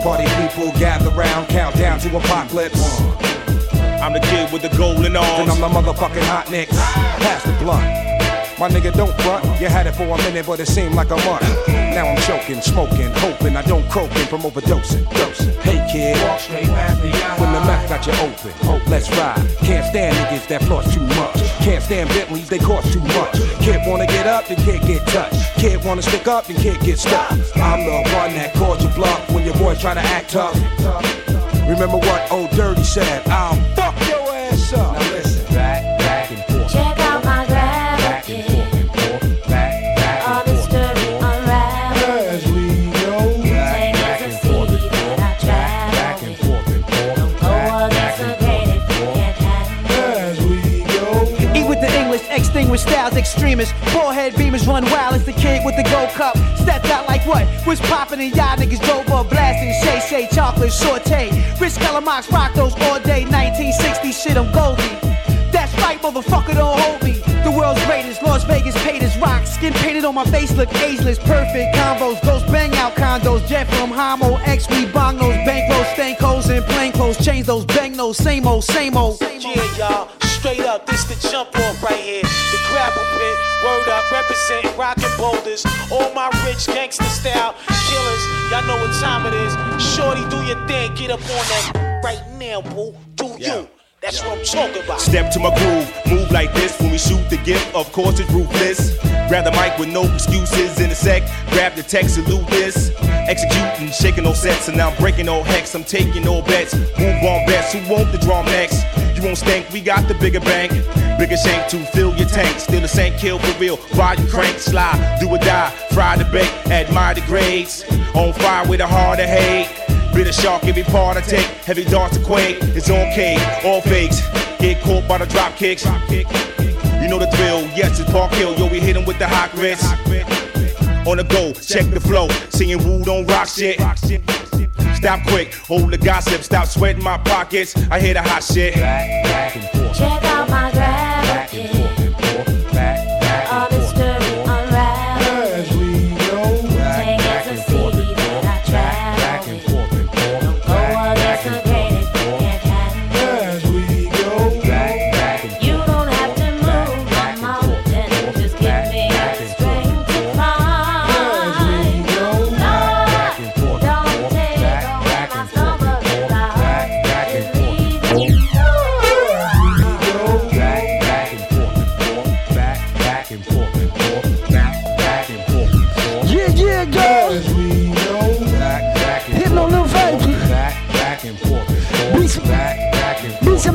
Party people gather round, count down to apocalypse. I'm the kid with the golden arms. And I'm the motherfucking hot nicks. Pass the blunt. My nigga, don't front. You had it for a minute, but it seemed like a month. Now I'm choking, smoking, hoping I don't croaking from overdosing. Dosing. Hey kid, when the mouth got you open, hope let's ride. Can't stand niggas that floss too much. Can't stand Bentleys, they cost too much. Kid wanna get up, then can't get touched. Kid wanna stick up, then can't get stuck. I'm the one that calls you bluff when your boys try to act tough. Remember what old Dirty said? I'll extremists. Forehead beamers run wild as the kid with the gold cup. Stepped out like what? Was popping and y'all niggas drove up blasting. Shay Shay chocolate saute. Rich mocks rock those all day. 1960 shit, I'm Goldie. That's right, motherfucker, don't hold me. The world's greatest, Las Vegas paid as rock. Skin painted on my face, look ageless. Perfect combos, ghost bang out condos. Jet from Homo, X, we bong those bankrolls, stank holes, and plain clothes. Change those bang those, same old, same old. Yeah, y'all, straight up, this the jump off right here. The gravel pit, word up, representing rockin' boulders. All my rich gangster style killers, y'all know what time it is. Shorty, do your thing, get up on that right now, boo. Do you? That's what I'm talking about. Step to my groove, move like this when we shoot the gift. Of course, it's ruthless. Grab the mic with no excuses in a sec. Grab the text, salute this. Executing, shaking no sets, and now I'm breaking all hex. I'm taking all bets. Move on bets. Who want the drum next? You won't stink, we got the bigger bank. Bigger shank to fill your tank. Still the same kill for real. Volume crank, slide, do or die. Fry the bait, admire the grades. On fire with a heart of hate. Bitter shark, every part I take. Heavy darts to quake. It's K, all fakes. Get caught by the drop kicks. You know the drill. Yes, it's Park Hill. Yo, we hit 'em with the hot grits. On the go, check the flow. Singing Woo don't rock shit. Stop quick, hold the gossip. Stop sweating my pockets. I hear the hot shit. Check out my gravel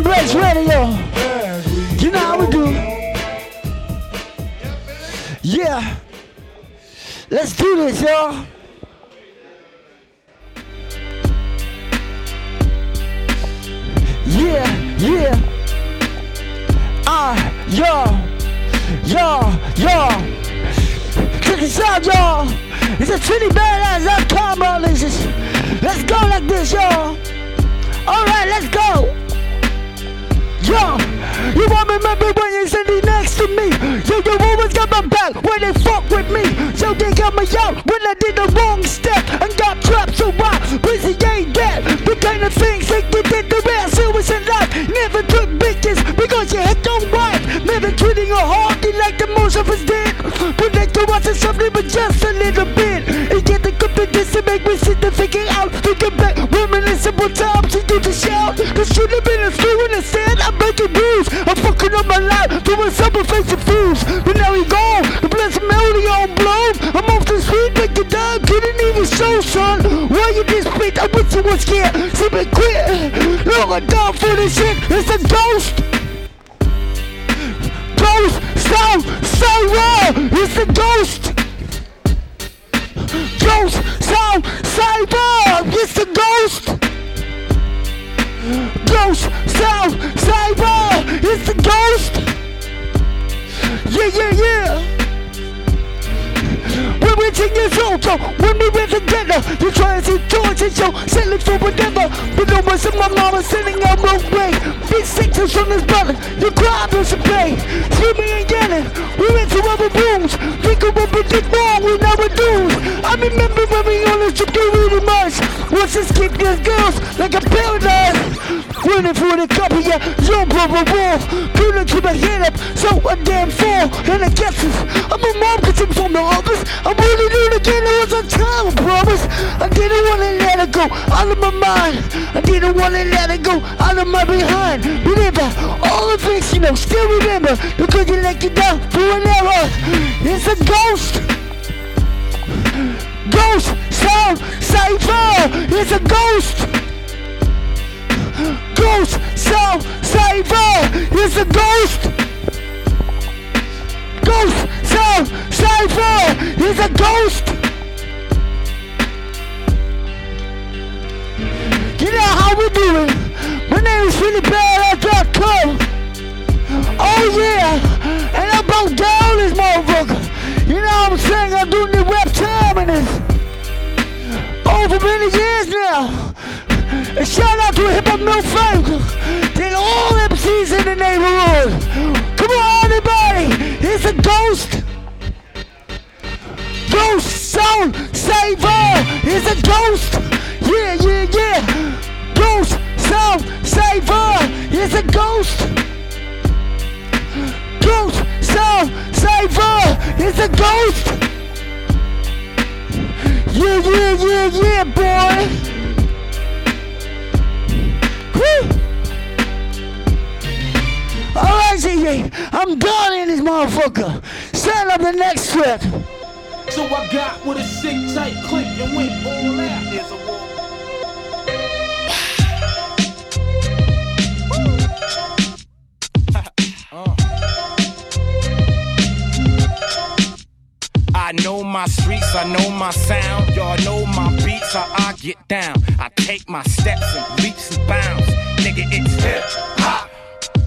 beats Blaze Radio. You know how we do. Yeah. Let's do this, y'all. Yeah, yeah. Ah, yo, yo, yo. Check this out, y'all. It's a pretty badass love combo. Let's let's go like this, y'all. All right, let's go. Yo, you won't remember when you're sitting next to me. Yo, you always got my back when they fuck with me. So they got me out when I did the wrong step and got trapped. So I busy ain't that. The kind of things that you did the rest who was in life. Never took bitches because your head don't right. Never treating her hard like the most of us did. But like to watch something even just a little bit. And get the and make me sit there thinking out. Thinking back, reminiscing what times he to shout. This should have been a school and instead I'm making moves. I'm fucking up my life, doing summer facing fools. But now he gone, the blessed melody on blown. I'm off the street, make it down, couldn't even show, son. Why you this bitch? I wish you was scared. See me quit. Look, I'm down for this shit. It's a ghost. Ghost, so, so raw. It's a ghost. Ghost, so, cyber. It's a ghost. Ghost, so, cyber. It's a ghost. Yeah, yeah, yeah. When we take this auto, when we were together, you try to see toys and show, selling for whatever. But no one's in my mama sitting on my way. Big sixes from his brother, you cry to some pay. Screaming and yelling, we went to other rooms. Think of what we did wrong, we never do. I remember when we on the trip to really much. Once this kid gets girls like a paradise. Running for the cup, yeah, jump over wall. Couldn't keep my head up, so a damn fall. And I guess I'm a mom cause I'm from the office. I'm really doing it again, it was a time, I promise. I didn't wanna let it go out of my mind. I didn't wanna let it go out of my behind. Remember, all the things you know, still remember. Because you let you down for an error. It's a ghost. Ghost sound saver. It's a ghost. Ghost sound saver. It's a ghost. Ghost sound saver. It's a ghost. You know how we doing? My name is PhilipBad.com. Oh yeah, and I'm about down this motherfucker. You know what I'm saying? I'm doing the web terminus. Oh, for many years now. And shout out to Hip Hop No Funk. Did all MCs in the neighborhood. Come on, everybody. It's a ghost. Ghost sound saver. It's a ghost. Yeah, yeah, yeah. Ghost sound saver. It's a ghost. Ghost sound saver. It's a ghost. Yeah, yeah, yeah, yeah, boy. Woo! Alright, ZJ, I'm done in this motherfucker. Set up the next track. So I got with a sick tight click and went all out. There's a war. I know my streets, I know my sound. Y'all know my beats, how I get down. I take my steps and leaps and bounds. Nigga, it's hip hop.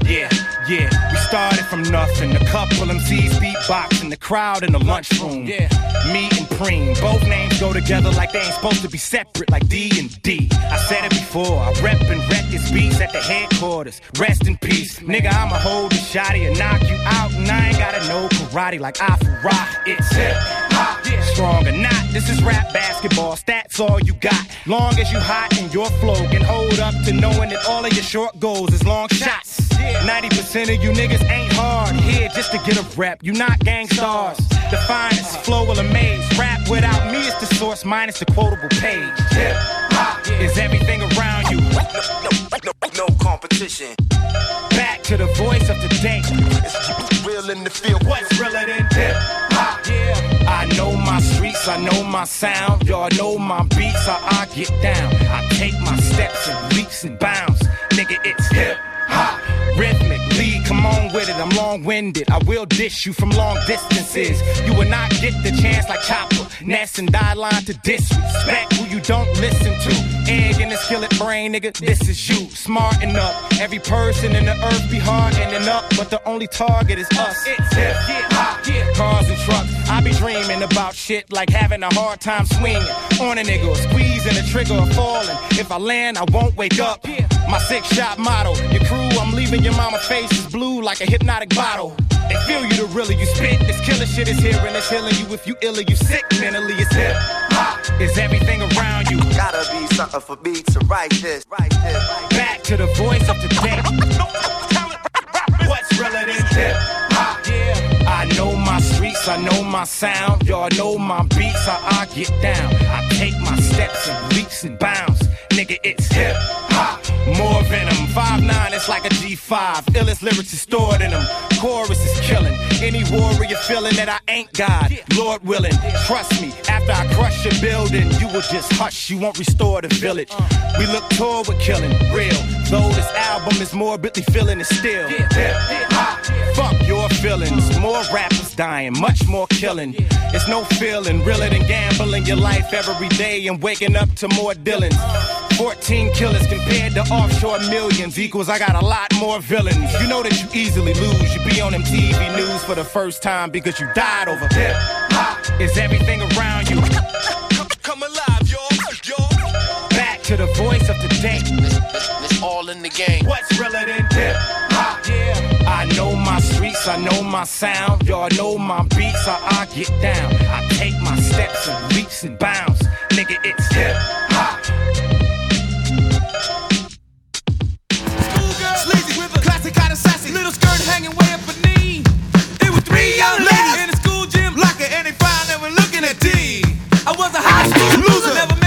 Yeah, yeah, we started from nothing. A couple MCs beatboxing, the crowd in the lunchroom. Yeah, me and Preem, both names go together like they ain't supposed to be separate, like D and D. I said it before, I rep and wreck beats at the headquarters. Rest in peace, nigga. I'ma hold the shotty and knock you out, and I ain't gotta know karate like I for rock. It's hip. Strong or not. This is rap basketball, stats all you got. Long as you hot and your flow can hold up to knowing that all of your short goals is long shots. 90% of you niggas ain't hard here just to get a rep. You not gang stars. The finest flow will amaze. Rap without me is the source minus the quotable page. Hip hop is everything around you. No competition. Back to the voice of the day. It's real in the field. What's realer than hip hop? I know my sound. Y'all know my beats, how I get down. I take my steps and leaps and bounds. Nigga, it's hip Rhythmic, lead, come on with it. I'm long winded. I will dish you from long distances. You will not get the chance like Chopper, Ness, and Die Line to disrespect who you don't listen to. Egg in the skillet brain, nigga, this is you. Smart enough. Every person in the earth be hard ending up, but the only target is us. It's hip hop. Cars and trucks. I be dreaming about shit like having a hard time swinging on a nigga, or squeezing the trigger or falling. If I land, I won't wake up. My six shot motto. Your crew, I'm leaving your mama face is blue like a hypnotic bottle. They feel you the realer you spit. This killer shit is here and it's healing you. If you ill or you sick mentally, it's hip hop. Is everything around you. Gotta be something for me to write this. Write this. Back to the voice of the day. What's realer than hip. I know my sound, y'all know my beats, how I get down. I take my steps and leaps and bounds. Nigga, it's hip hop, more venom. 5'9, it's like a G5. Illest lyrics is stored in them. Chorus is killing. Any warrior feeling that I ain't God, Lord willing. Trust me, I crush your building, you will just hush. You won't restore the village. We look toward with killing, real. Though this album is morbidly feeling it still. Hip hop, fuck your feelings. More rappers dying, much more killing. It's no feeling realer than gambling your life every day and waking up to more Dylans. 14 killers compared to offshore millions equals I got a lot more villains. You know that you easily lose. You be on MTV news for the first time because you died over hip hop. Is everything around you? The voice of today. It's all in the game. What's realer than hip hop? Yeah. I know my streets, I know my sound. Y'all know my beats, how I get down. I take my steps and leaps and bounds. Nigga, it's hip hop. Sleazy with a classic kind of sassy. Little skirt hanging way up her knee. It was three young ladies in the school gym locking, and they found they were looking at D. I was a high school loser, never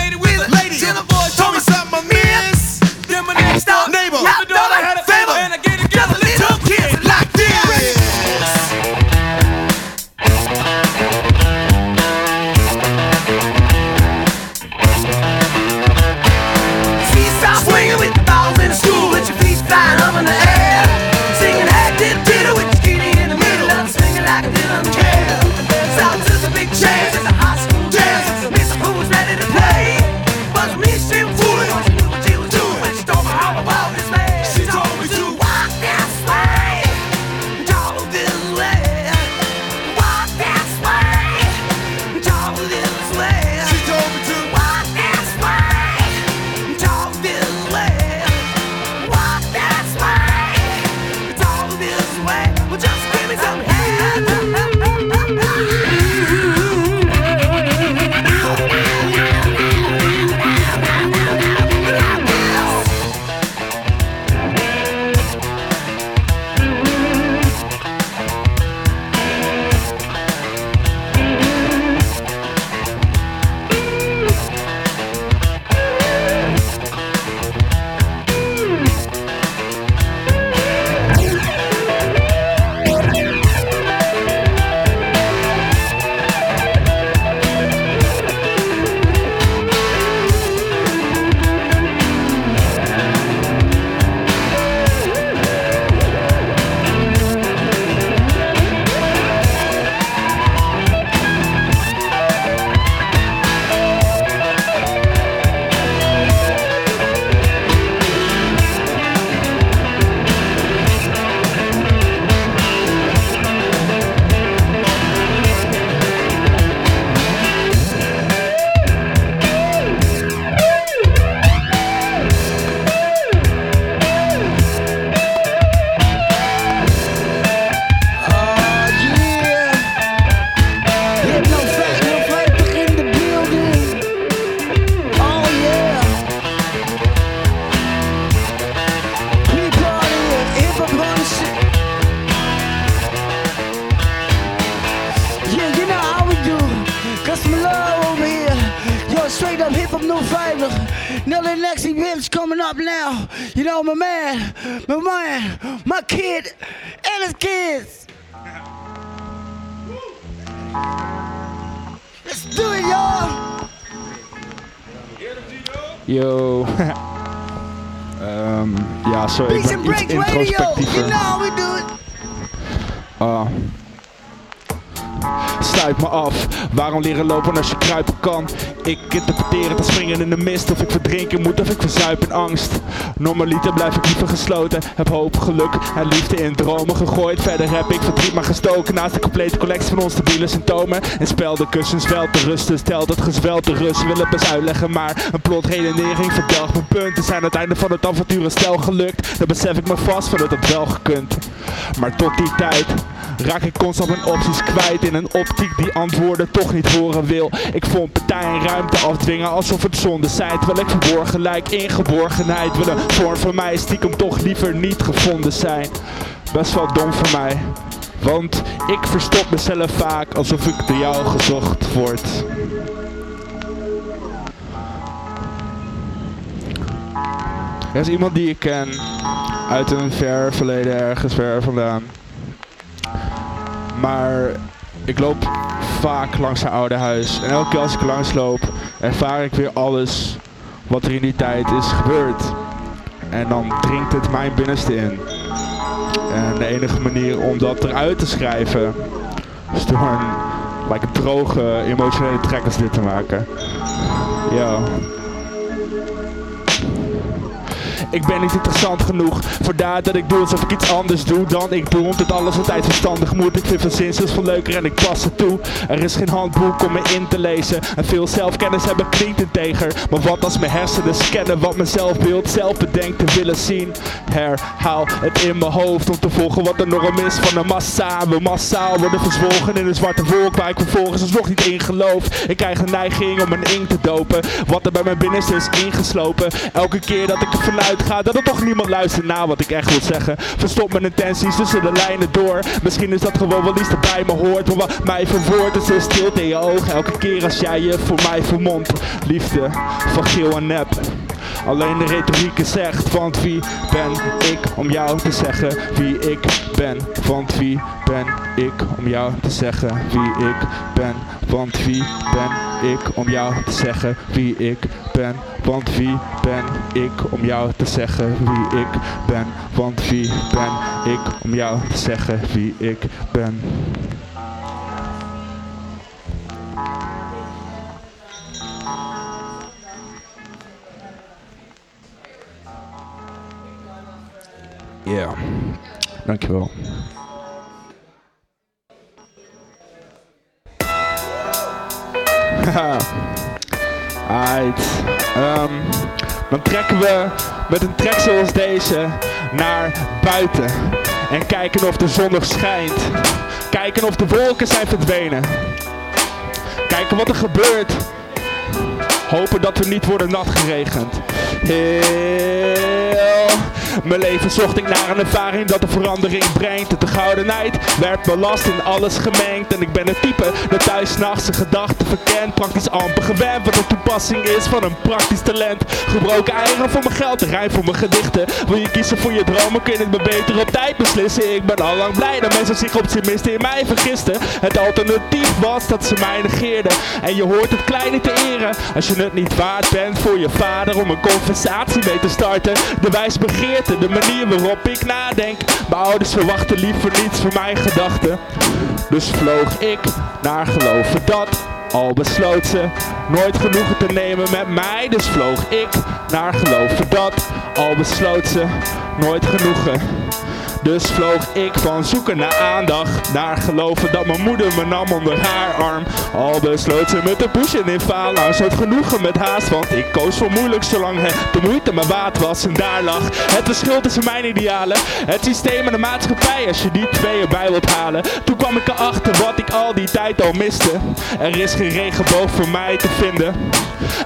leren lopen als je kruipen kan? Ik interpreteer het als springen in de mist. Of ik verdrinken moet of ik verzuip in angst. Normaliter blijf ik liever gesloten. Heb hoop, geluk en liefde in dromen gegooid. Verder heb ik verdriet maar gestoken. Naast de complete collectie van onstabiele symptomen. En spel de kussens wel te rusten. Stel dat gezwel te rust. Wil het uitleggen Maar een plotredenering verdelgt mijn punten. Zijn het einde van het avontuur stel gelukt. Dan besef ik me vast van het had wel gekund. Maar tot die tijd raak ik constant mijn opties kwijt In een optiek die antwoorden toch niet horen wil. Ik vond partijen ruimte afdwingen alsof het zonde zijn. Terwijl ik verborgen lijk in geborgenheid Wil. Een vorm van mij stiekem toch liever niet gevonden zijn. Best wel dom voor mij. Want ik verstop mezelf vaak alsof ik door jou gezocht word. Er is iemand die ik ken uit een ver verleden ergens ver vandaan. Maar ik loop vaak langs zijn oude huis. En elke keer als ik langs loop, ervaar ik weer alles wat er in die tijd is gebeurd. En dan dringt het mijn binnenste in. En de enige manier om dat eruit te schrijven is door een like, droge emotionele track als dit te maken. Ja. Ik ben niet interessant genoeg voor daar dat ik doe alsof ik iets anders doe dan ik doe. Omdat alles altijd verstandig moet. Ik vind zinstels veel leuker en ik pas het toe. Er is geen handboek om me in te lezen. En veel zelfkennis hebben klinkt integer. Maar wat als mijn hersenen scannen wat mijn zelfbeeld zelf bedenkt willen zien. Herhaal het in mijn hoofd om te volgen wat de norm is van een massa. We massaal worden verzwolgen in een zwarte wolk waar ik vervolgens alsnog niet in geloof. Ik krijg een neiging om een ink te dopen. Wat er bij mijn binnenste is ingeslopen. Elke keer dat ik ervan uitga dat er toch niemand luistert naar wat ik echt wil zeggen. Verstop mijn intenties tussen de lijnen door. Misschien is dat gewoon wel iets dat bij me hoort. Maar wat mij verwoordt is stilte in je ogen. Elke keer als jij je voor mij vermomt. Liefde van geel en nep. Alleen de retoriek echt, want wie ben ik om jou te zeggen wie ik ben? Want wie ben ik om jou te zeggen wie ik ben? Want wie ben ik om jou te zeggen wie ik ben? Want wie ben ik om jou te zeggen wie ik ben? Want wie ben ik om jou te zeggen wie ik ben? Ja, dankjewel. Haha. Aight. Ehm, dan trekken we met een trek zoals deze naar buiten. En kijken of de zon nog schijnt. Kijken of de wolken zijn verdwenen. Kijken wat er gebeurt. Hopen dat we niet worden nat geregend. Heel mijn leven zocht ik naar een ervaring dat de verandering brengt. De goudenheid werd belast in alles gemengd. En ik ben het type dat thuis nachts zijn gedachten verkent. Praktisch amper gewend wat de toepassing is van een praktisch talent. Gebroken eieren voor mijn geld, rijm voor mijn gedichten. Wil je kiezen voor je dromen, kun je het me beter op tijd beslissen. Ik ben al lang blij dat mensen zich optimisten in mij vergisten. Het alternatief was dat ze mij negeerden. En je hoort het kleine te eren. Als je het niet waard bent voor je vader om een conversatie mee te starten. De wijs de manier waarop ik nadenk. Mijn ouders verwachten liever niets van mijn gedachten. Dus vloog ik naar geloven dat. Al besloot ze nooit genoegen te nemen met mij. Dus vloog ik naar geloven dat. Al besloot ze nooit genoegen. Dus vloog ik van zoeken naar aandacht. Naar geloven dat mijn moeder me nam onder haar arm. Al besloot ze me te pushen in falen Zo genoegen met haast. Want ik koos voor moeilijk zolang het de moeite maar waard was. En daar lag het verschil tussen mijn idealen. Het systeem en de maatschappij Als je die twee erbij wilt halen. Toen kwam ik erachter wat ik al die tijd al miste. Er is geen regenboog voor mij te vinden.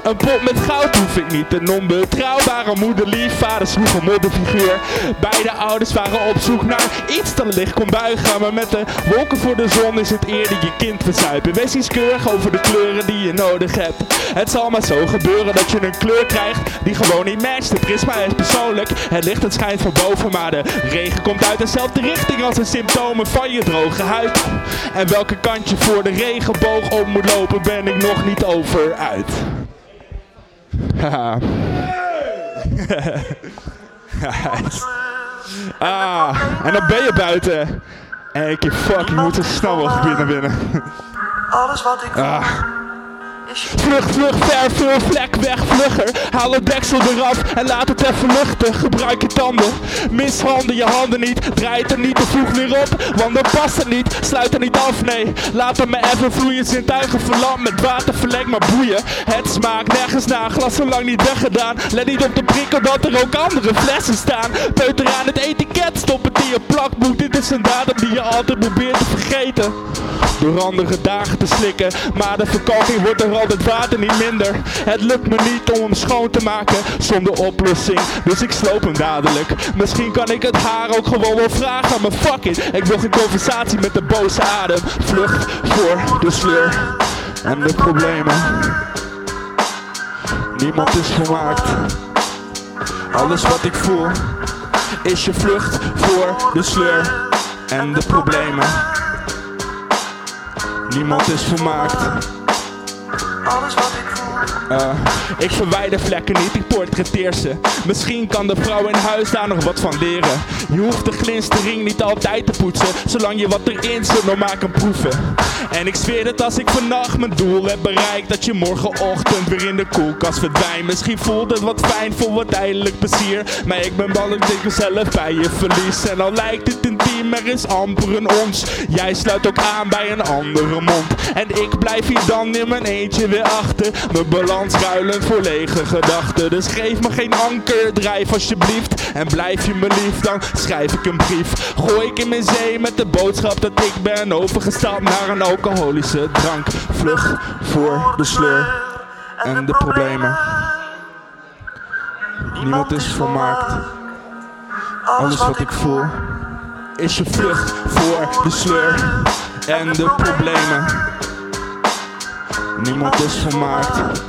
Een pot met goud hoef ik niet. Een onbetrouwbare moeder lief Vader sloeg een modderfiguur. Beide ouders waren op zoek naar iets dat licht kon buigen Maar met de wolken voor de zon. Is het eerder je kind verzuipen? Wees iets keurig over de kleuren die je nodig hebt. Het zal maar zo gebeuren dat je een kleur krijgt Die gewoon niet matcht. Het prisma is persoonlijk Het licht het schijnt van boven Maar de regen komt uit dezelfde richting als de symptomen van je droge huid. En welke kant je voor de regenboog op moet lopen Ben ik nog niet over uit. Haha Ah, en dan ben je buiten. En ik fuck, je moet zo snel mogelijk binnen binnen. Alles wat ik Ah. Vlug, vlug, ver, veel vlek, weg, vlugger. Haal het deksel eraf en laat het even luchten. Gebruik je tanden, mishanden je handen niet. Draai het er niet te vroeg meer op, want dan past het niet. Sluit er niet af, nee. Laat hem maar even vloeien. Zintuigen verlamd met water, verleng maar boeien. Het smaakt nergens na, glas zo lang niet weggedaan. Let niet op de prikkel dat er ook andere flessen staan. Peuter aan het etiket, stop het in je plakboek. Dit is een datum die je altijd probeert te vergeten. Door andere dagen te slikken, maar de verkoking wordt er altijd water, niet minder. Het lukt me niet om hem schoon te maken zonder oplossing. Dus ik sloop hem dadelijk. Misschien kan ik het haar ook gewoon wel vragen. Maar fuck it, ik wil geen conversatie met de boze adem. Vlucht voor de sleur en de problemen. Niemand is volmaakt. Alles wat ik voel is je vlucht voor de sleur en de problemen. Niemand is volmaakt. Alles wat ik voel. Eh, ik verwijder vlekken niet, ik portretteer ze. Misschien kan de vrouw in huis daar nog wat van leren. Je hoeft de glinstering niet altijd te poetsen, zolang je wat erin zit nog maar kan proeven. En ik zweer het als ik vannacht mijn doel heb bereikt, dat je morgenochtend weer in de koelkast verdwijnt. Misschien voelt het wat fijn voor wat tijdelijk plezier, maar ik ben bang dat ik mezelf bij je verlies. En al lijkt het intiem, er is amper een ons. Jij sluit ook aan bij een andere mond. En ik blijf hier dan in mijn eentje weer achter. Mijn balans ruilend voor lege gedachten. Dus geef me geen anker, drijf alsjeblieft. En blijf je me lief, dan schrijf ik een brief. Gooi ik in mijn zee met de boodschap dat ik ben overgestapt naar een alcoholische drank. Vlug voor de sleur en de problemen. Niemand is volmaakt. Alles wat ik voel is je vlucht voor de sleur en de problemen. Niemand is volmaakt.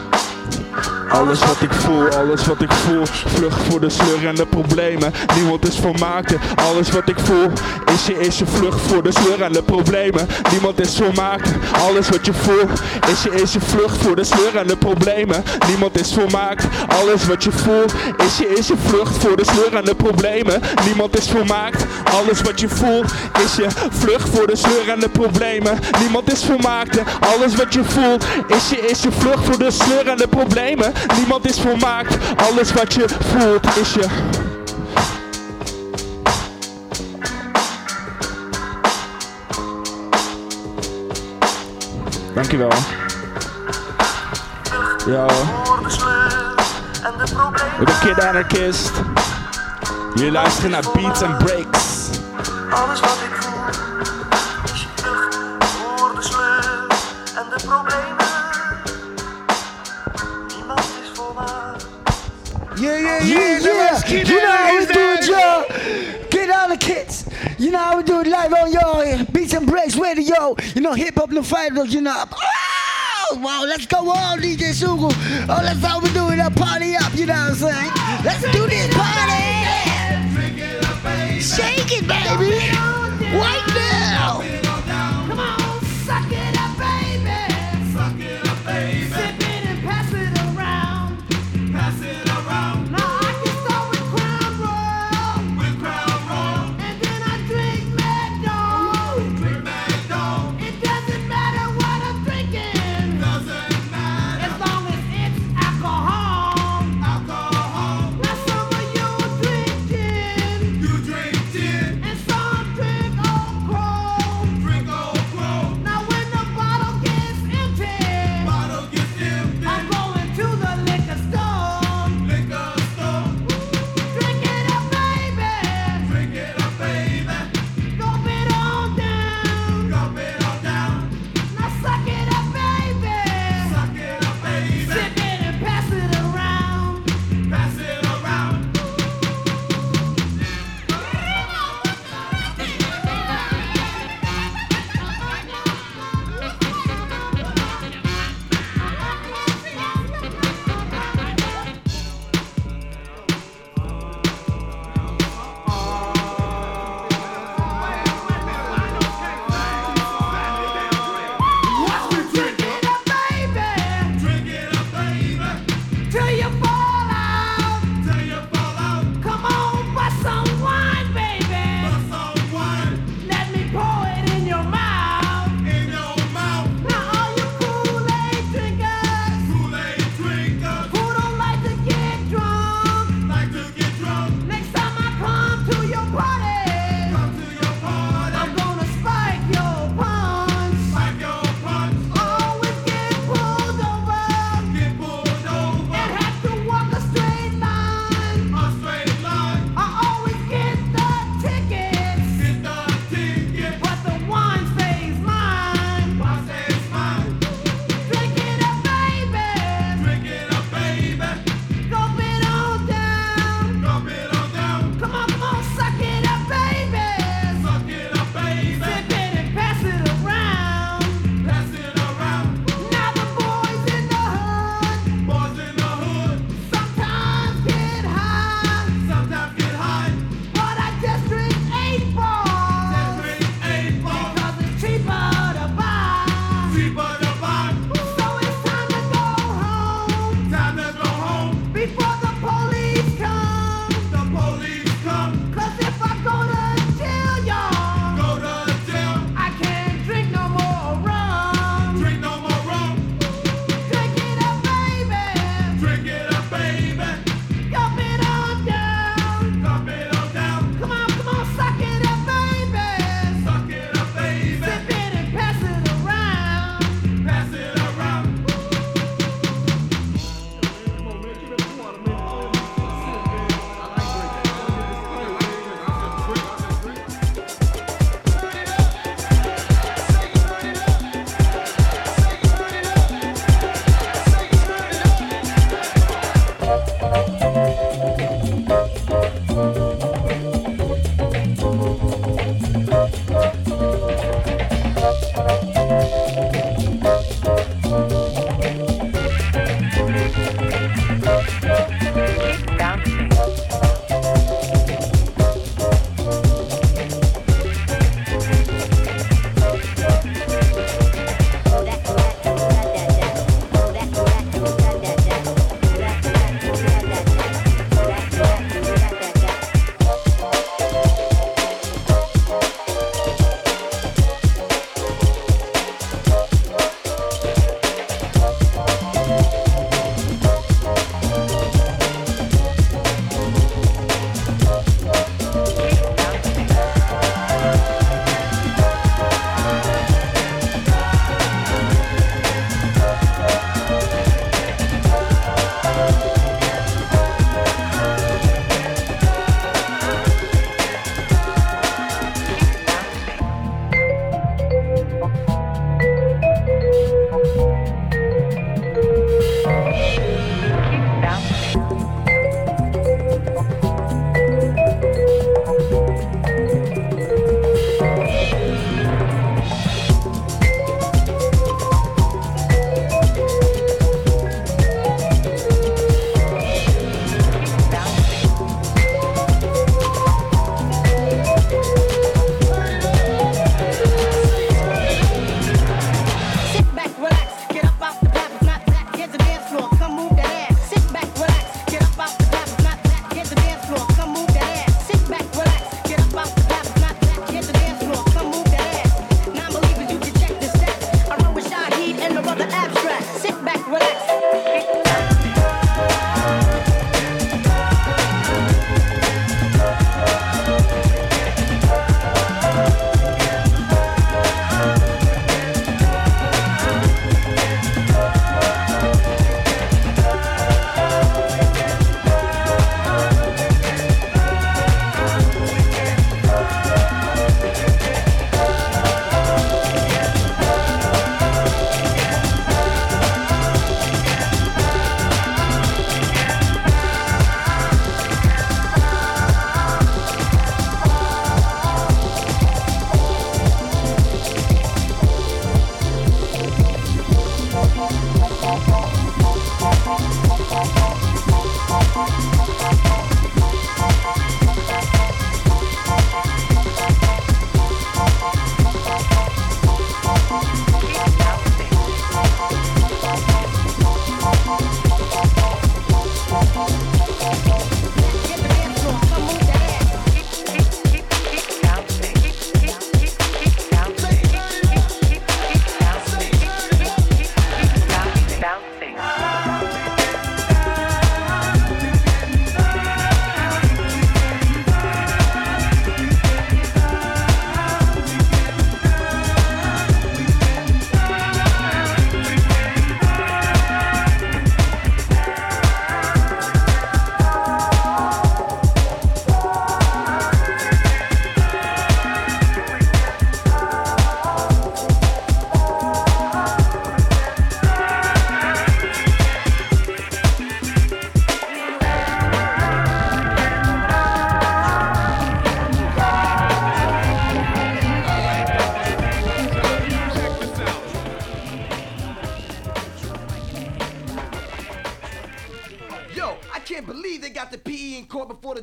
Alles wat ik voel, alles wat ik voel, vlucht voor de sleur en de problemen. Niemand is volmaakt. Alles wat ik voel, is je, is je vlucht voor de sleur en de problemen. Niemand is volmaakt. Alles wat je voelt, is je, is je vlucht voor de sleur en de problemen. Niemand is volmaakt. Alles wat je voelt, is je, is je vlucht voor de sleur en de problemen. Niemand is volmaakt. Alles wat je voelt, is je vlucht voor de sleur en de problemen. Niemand is volmaakt. Alles wat je voelt, is je, is je vlucht voor de sleur en de problemen. Niemand is volmaakt. Alles wat je voelt, is je. Dankjewel. Ja. Ik ben Kid Anarchist. Jullie luisteren naar Beats and Breaks. Alles wat ik Yeah, yeah, yeah, yeah. You know how we do it, y'all. Get on the kids. You know how we do it live on your Beats and Breaks Radio. You know, hip hop, no fighters, you know. Oh, wow, let's go on, DJ Sugu. Oh, that's how we do it, a party up, you know what I'm saying? Let's do this party. Shake it, baby. Right now.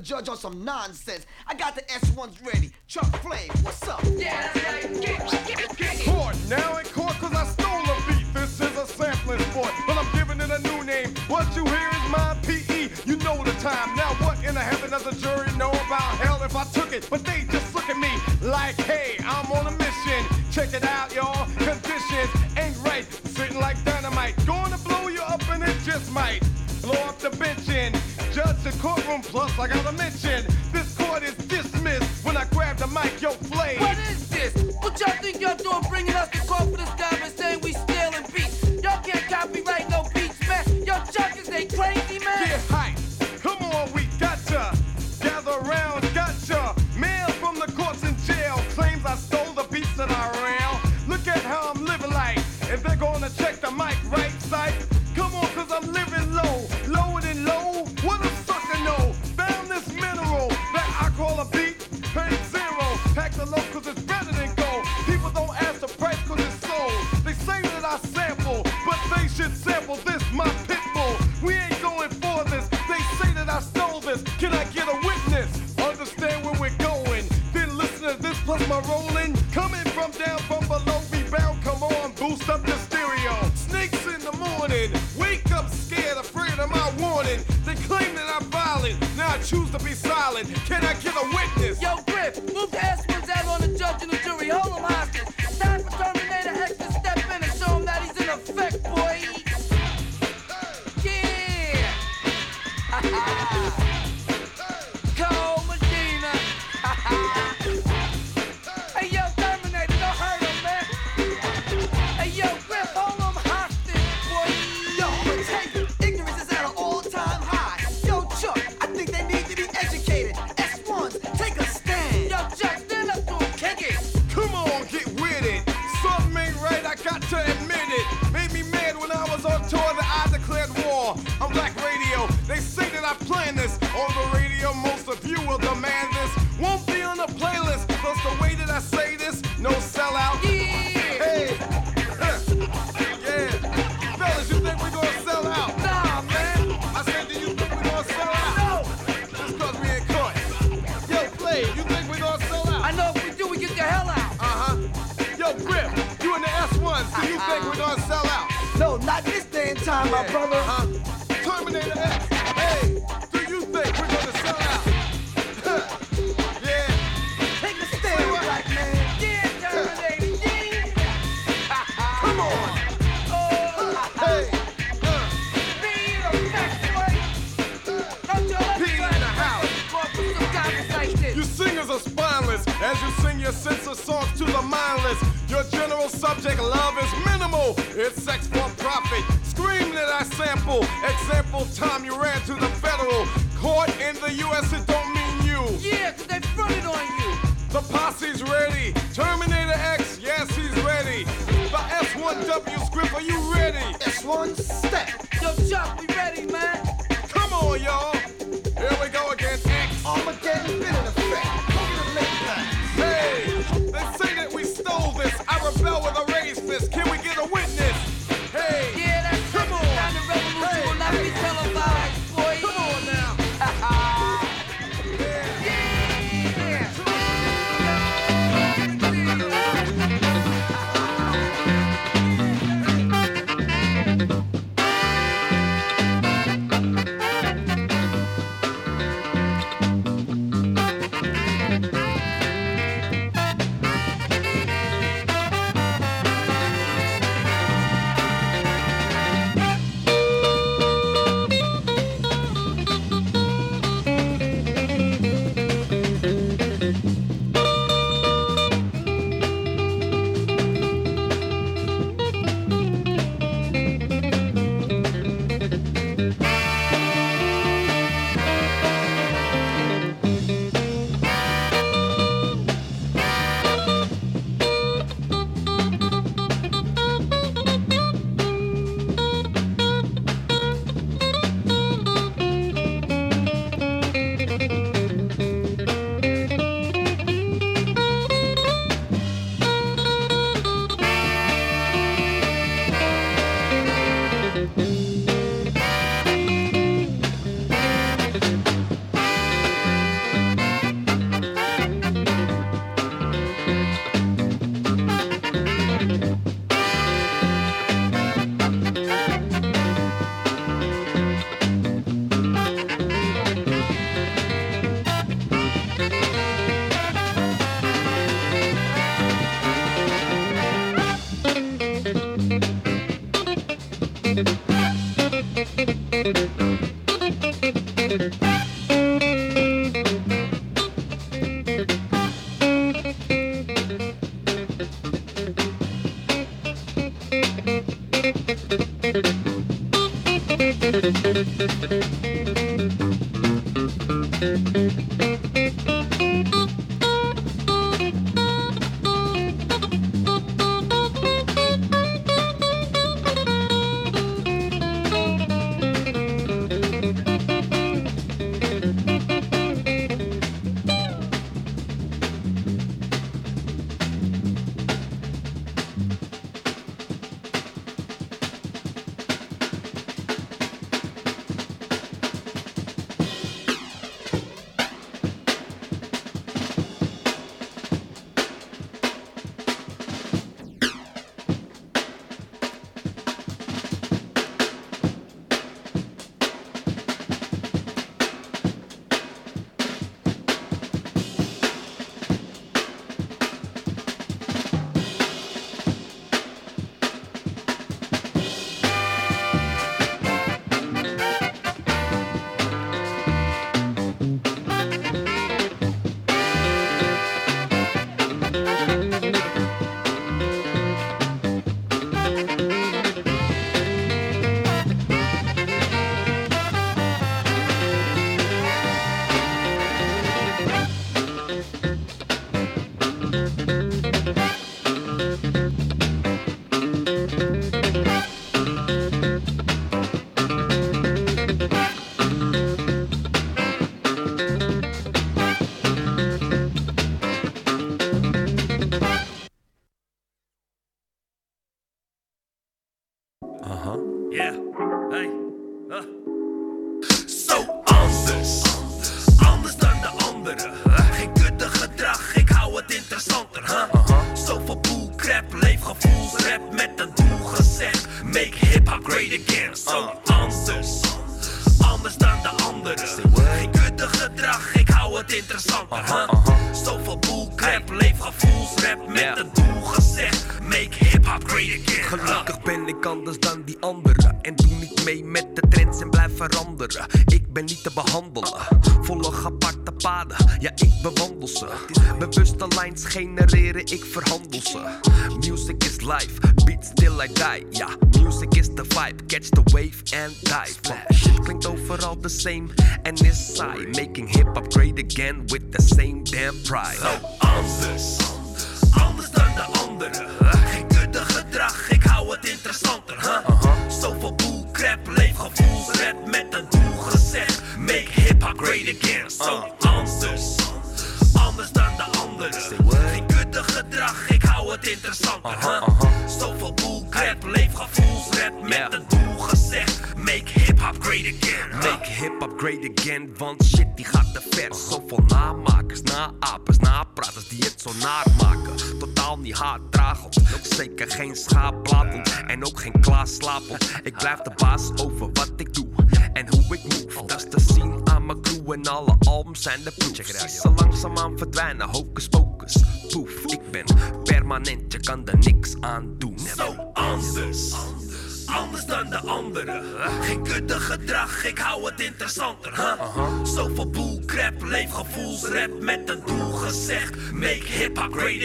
judge on some nonsense. I got the S1s ready. Chuck Flame, what's up? Yeah, that's right. Get, get, get it. Court, now in court, cause I stole a beat. This is a sampling sport, but I'm giving it a new name. What you hear is my PE. You know the time. Now, what in the heaven does the jury know about hell if I took it? But they just look at me like, hey, I'm on a mission. Check it out, y'all. Plus, I gotta mention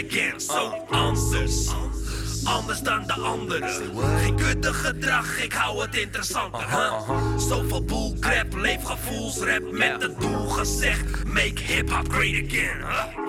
again. zo anders. Anders dan de anderen. Geen kutte gedrag, ik hou het interessanter. Huh? Zoveel boel leefgevoelsrap met het doel gezegd. Make hip hop great again.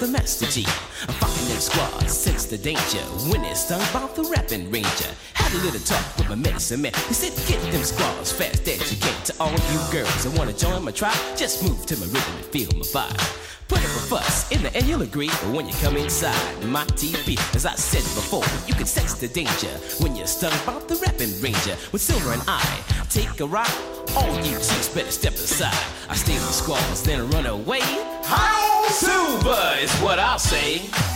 The Master Gee. I'm fucking them squads, sense the danger. When it's stung by the rapping ranger. Had a little talk with my medicine man. He said, get them squads fast can. To all you girls that wanna join my tribe, just move to my rhythm and feel my vibe. Put up a fuss, in the end you'll agree. But when you come inside my TV, as I said before, you can sense the danger when you're stung by the rapping ranger. With Silver and I, take a ride. All you chicks better step aside. I steal the squalls, then run away. How Silver is what I'll say.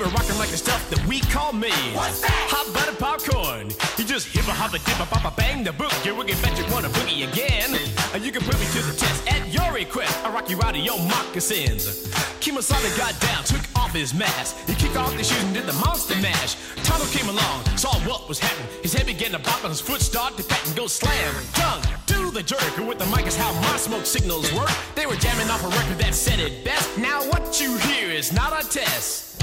Keep rocking like the stuff that we call me. What's that? Hot butter popcorn. You just hip a hop a dip a pop a bang the book. You wicked bet you wanna boogie again. And you can put me to the test at your request. I rock you out of your moccasins. Kemosabe got down, took off his mask. He kicked off his shoes and did the monster mash. Tonto came along, saw what was happening. His head began to bop and his foot started to pat and go slam. Tongue the jerk. who With the mic is how my smoke signals work. They were jamming off a record that said it best. Now what you hear is not a test.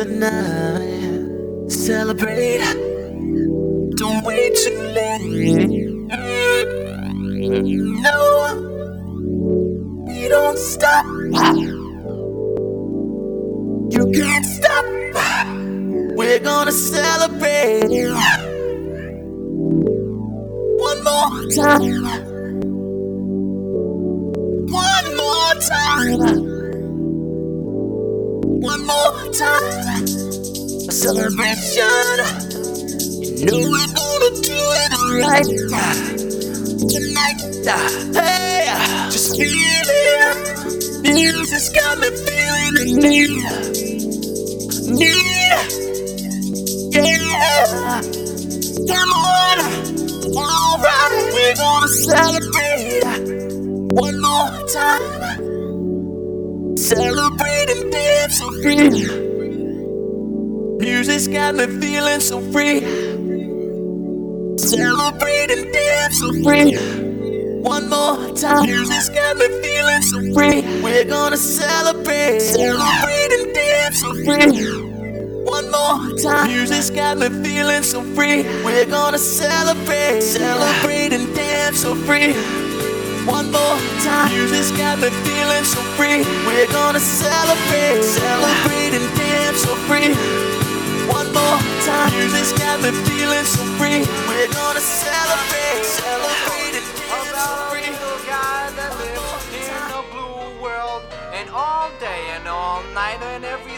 at. free. One more time. Music's got me feeling so free. We're gonna celebrate, celebrate and dance so free. One more time. Music's got me feeling so free. We're gonna celebrate, celebrate and dance so free. One more time. Music's got me feeling so free. We're gonna celebrate, celebrate and dance so free. Guy that lives in a blue world, and all day and all night and every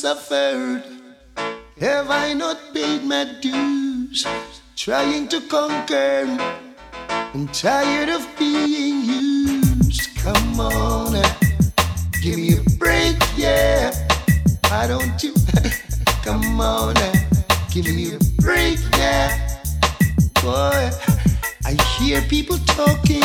Suffered? Have I not paid my dues? Trying to conquer. I'm tired of being used. Come on, give me a break, yeah. Why don't you? Come on, give me a break, yeah. Boy, I hear people talking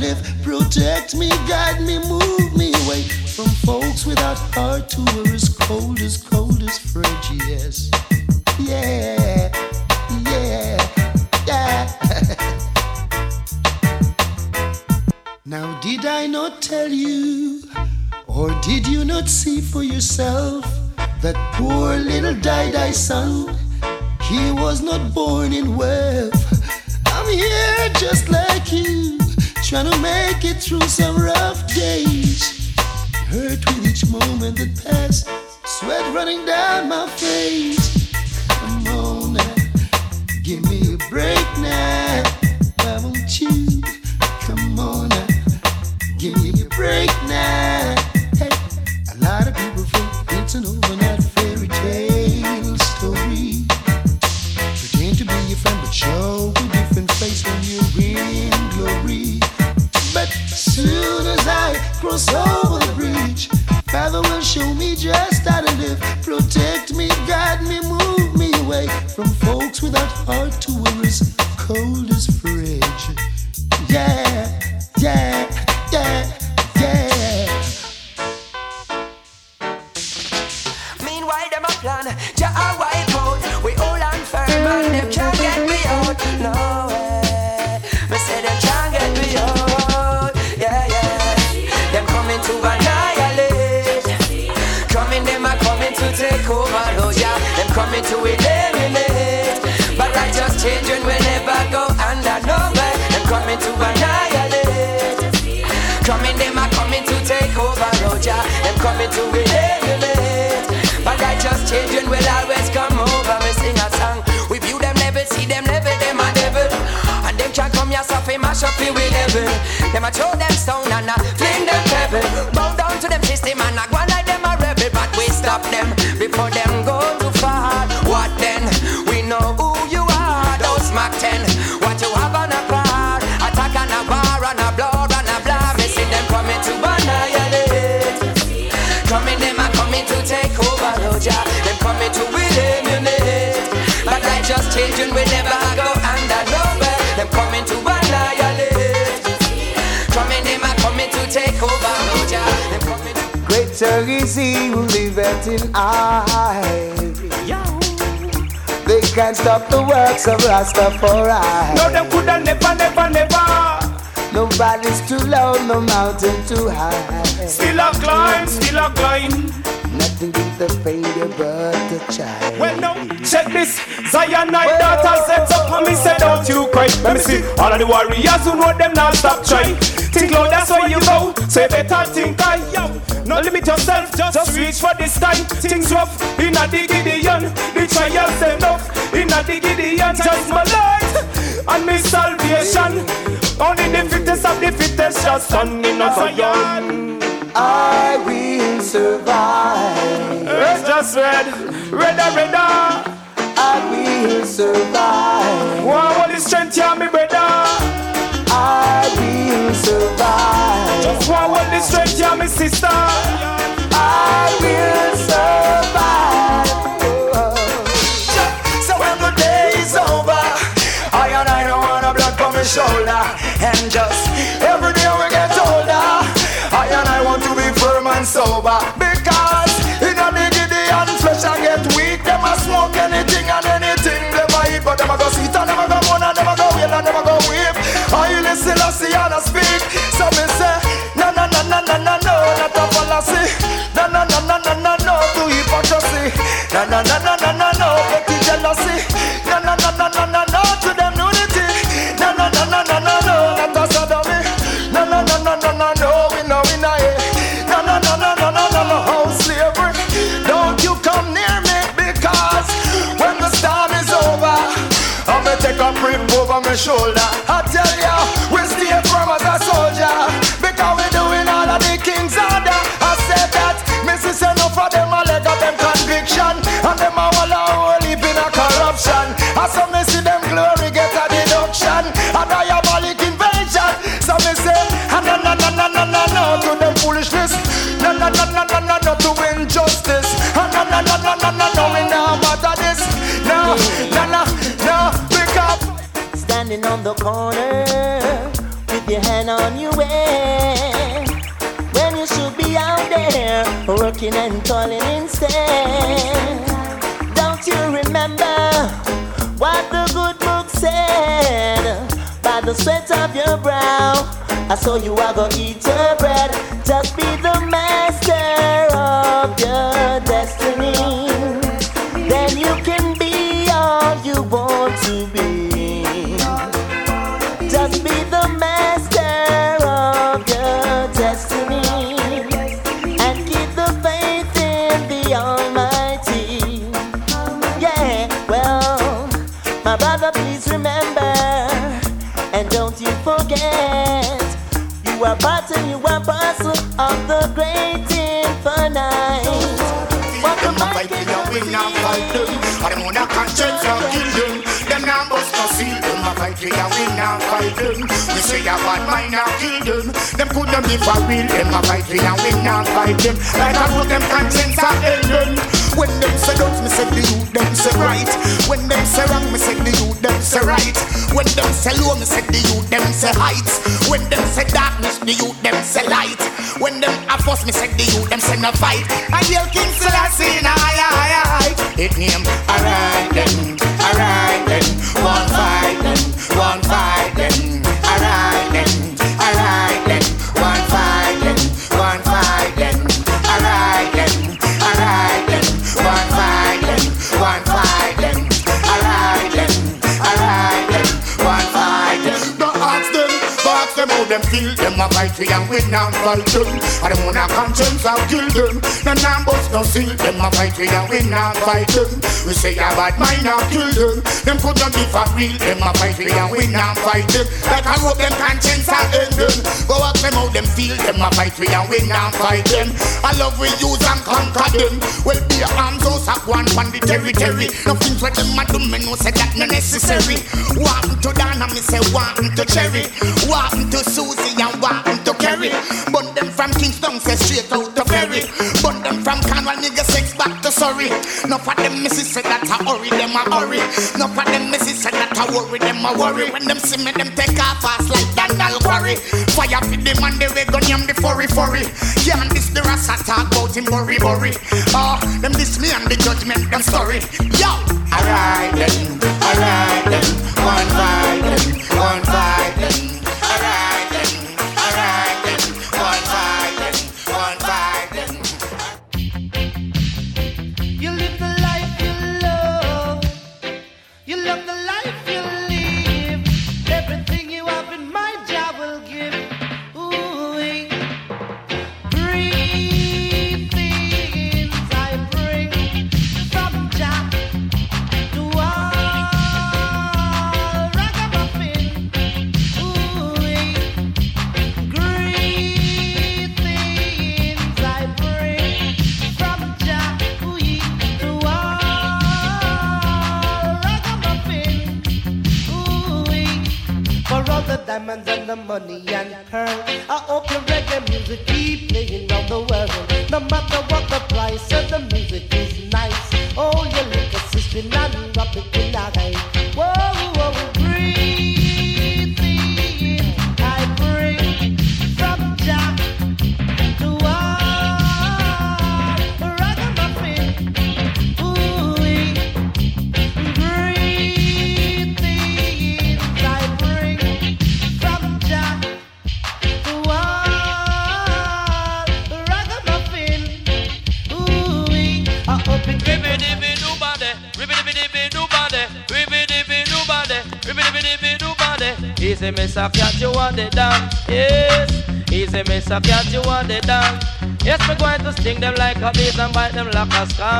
live. Protect is he who in I. They can't stop the works of Rastafari. No, them coulda never, never, never. Nobody's too low, no mountain too high. Still a climb, still a climb. Nothing beat the failure but the child. Well, no, check this. Zion night daughter sets up and me say don't you cry. Let me see all of the warriors who know them not stop trying. Think low, that's where you go. So you better think I yo. No limit yourself, just reach for this time. Things rough in a the Gideon. The trials enough in a the Gideon. Just my life and me salvation. Only the fittest of the fittest shall stand in a Zion. I will survive. It's just red, redder, redder. I will survive. Wow, all the strength, yeah, me brother. I survive. Just one with the strength, yeah, me sister. I will survive. So when the day is over, I and I don't want a blood from my shoulder. And just every day we get older, I and I want to be firm and sober. Because in a the Gideon flesh I get weak. Them a smoke anything and anything them a eat, but them a go sweet and them a go moan and them a go wail and them a go weep. I listen, I see and I. So me say, no no no no no no no, not a fallacy. No no no no no no no to hypocrisy. No no no no no no no petty jealousy. No no no no no no no to them nudity. No no no no no no no not a sodomy. No no no no no no no we know we know it. No no no no no no no no house slavery. Don't you come near me because when the storm is over, I'ma take a grip over my shoulder. The corner with your hand on your way. When you should be out there working and toiling instead. Don't you remember what the good book said? By the sweat of your brow, I saw you are gonna eat your bread. Just be the master of your fight them. I on a conscience and kill them. Them now bust no seal them. I fight for win and fight them. We say a bad mind and kill them. Them could them be for real. Them a fight for win and fight them. Like I put them conscience and end them. When them say don't, me say the youth them say right. When them say wrong, me say the youth them say right. When them say low, me say the youth them say heights. When them say darkness, the youth them say light. When them a force me say the youth them say no fight. And yell King Selassie, nah, aye, aye, aye. It name, alright then, alright then. One fight then, one fight them them feel. Them a fight for and win and fight them. I don't want a conscience, I'll kill them. No bust no seal. Them a fight for and win and fight them. We say a bad mind, I'll kill them. Them could not be for real. Them a fight for and win and fight them. Like I hope them conscience are end them. Go ask them how them feel. Them a fight for and win and fight them. I love we use and conquer them. Well, be arms house of one on the territory. Nothing for them a do me no say that no necessary. Want to Dana, me say want to Cherry. Want to Susie and want to Kerry. But them from Kingston say straight out to Ferry. But them from Cornwall nigga sex back to sorry. No for them missus say that I hurry, them a hurry. No for them missus say that I worry, them a worry. When them see me, them take off fast like Daniel Quarry. Fire for them and they gun yam the furry furry. Yeah, and this the rasta talk about him worry worry. Oh, them this me and the judgment them story. Yo, alright then,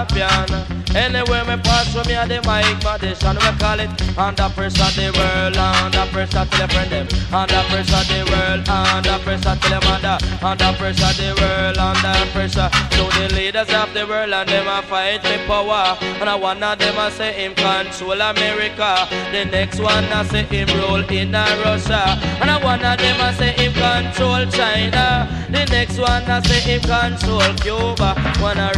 scorpion. Anywhere me pass from me and the mic magician, we call it under pressure the world, under pressure till your friend them, under pressure the world, under pressure till your mother, under pressure the world, under pressure. So the leaders of the world and them a fight for power, and I one of them a say him control America, the next one a say him rule in Russia, and I one of them a say him control China, the next one a say him control Cuba, one a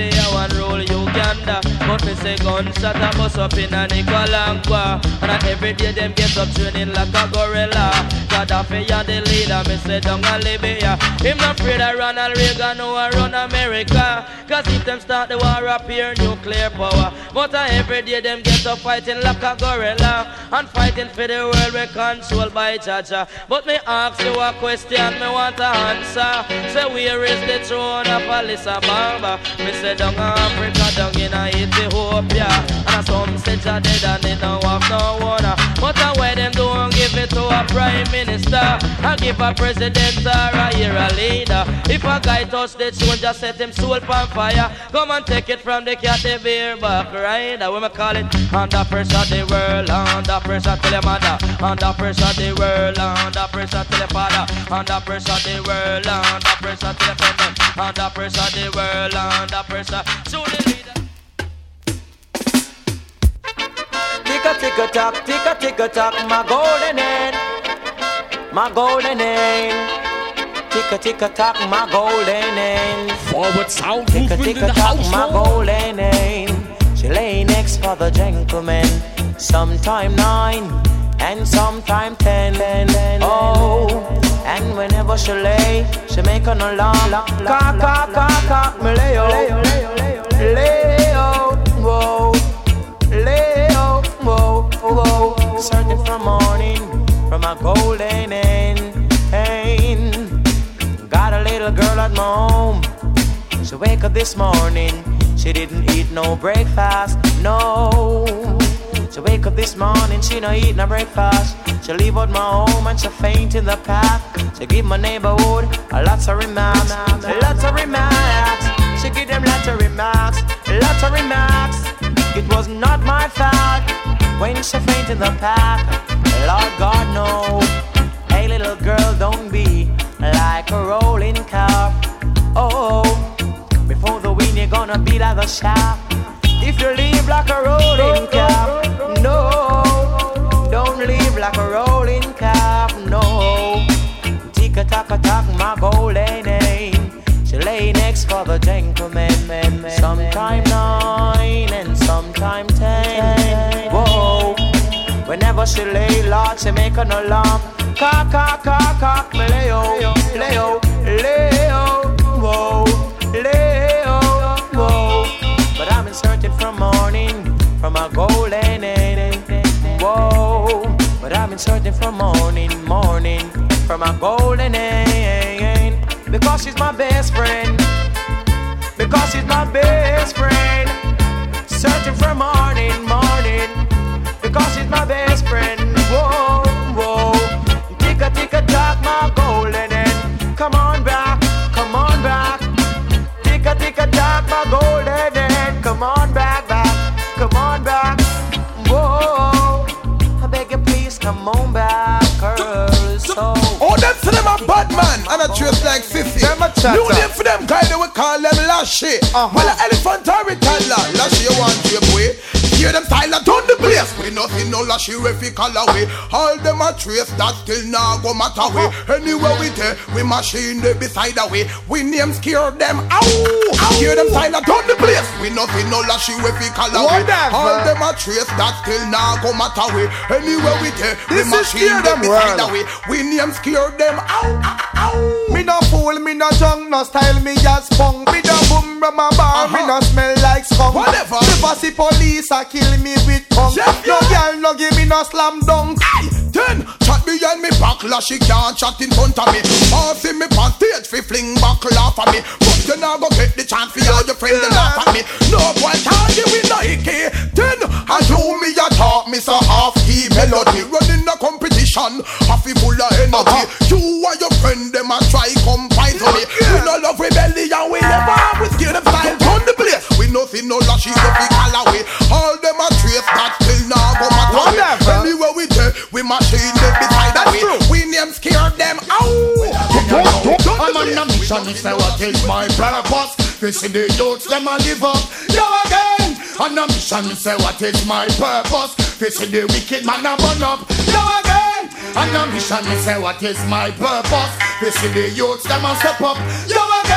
rule Libya, one rule Uganda. But me say gunshot a bust up in a Nicaragua. And every day them get up training like a gorilla. Gaddafi and the leader, me say down a Libya Him not afraid of Ronald Reagan who a run America. Cause if them start the war up here, nuclear power. But uh, every day them get up fighting like a gorilla And fighting for the world we controlled by Jaja. But me ask you a question, me want to answer. Say where is the throne of Alyssa Baba? Me say down Africa, down in Ethiopia And some say Jah dead and they don't have no water But uh, why them don't give it to a prime minister. I give a president or a year a leader. If a guy touch the throne just set him soul on fire. Come and take it from the cat the beer back rider. We me call it? Under pressure the world Under pressure till your mother. Under pressure the world Under pressure till your father. Under pressure the world Under pressure till your friend Under pressure the world Under pressure. So Tick a tick a tock, tick a tick a tock, my golden hen, my golden hen. Tick a tick a tock, my golden hen. Forward sound Tick a tick a tock, my golden hen. She lay next for the gentleman, sometime nine and sometime ten. Oh, and whenever she lay, she make an alarm. Cock, cock, cock, cock, me lay oh, lay oh, whoa. Searching for morning from a golden end. Got a little girl at my home. She wake up this morning, she didn't eat no breakfast, no. She wake up this morning, she no eat no breakfast. She leave out my home and she faint in the path. She give my neighborhood a lots of remarks, lots of remarks. She give them lots of remarks, lots of remarks. It was not my fault when she faint in the path. Lord God no. Hey little girl, don't be like a rolling car. Oh, before the wind you're gonna be like a shaft. If you live like a rolling car, no, don't live like a rolling car, no. Tick a tack a tack, my golden name. She lay next for the gentleman, man, man. Sometime nine and sometime. Whenever she lay, Lord, she make an alarm. Cock, cock, cock, cock, me Leo, Leo, Leo, whoa, Leo, whoa. But I'm in searching for morning, for my golden. Whoa. But I'm in searching for morning, morning, from a golden. Because she's my best friend. Man and a trace like Fifi. Them a chatter. New name for them guy they we call them Lashy. Uh-huh. Well, elephant or a toddler. Lashy you want to boy. Hear them style nothing no Lashy we fi call away. All them a trace that still now go matter way. Anywhere we take, we machine they beside the way. We name scare them. Ow. Hear them style a turn the place. We nothing no Lashy we fi call away. All them a trace that still now go matter way. Anywhere we take, we machine them beside world. the way. We name scare them. Ow. Me no fool, me no junk, no style, me just punk. Me no boom from a bar, me uh-huh. no smell like skunk. Whatever. Never see police a kill me with punk. Jeff, no. Girl no give me no slam dunk. Ten, chat behind me backlash, she can't chat in front of me. Passing me on stage, fi fling back laugh at me. But you not go get the chance for all your friends to laugh at me. No boy can't give me Nike. Ten, and you me a talk me so half key melody. Running a competition, half full of energy. Uh-huh. You and your friend them a try come fight on me. We no love rebellion, we never have we scared of style. Turn the place, we nothing no lashes, no big away. On a mission, me say what is my purpose We see the youths, them a live up. Yo again. On a mission, me say what is my purpose? We see the wicked man a burn up. Yo again. On a mission, me say what is my purpose? We see the youths, them a step up. Yo again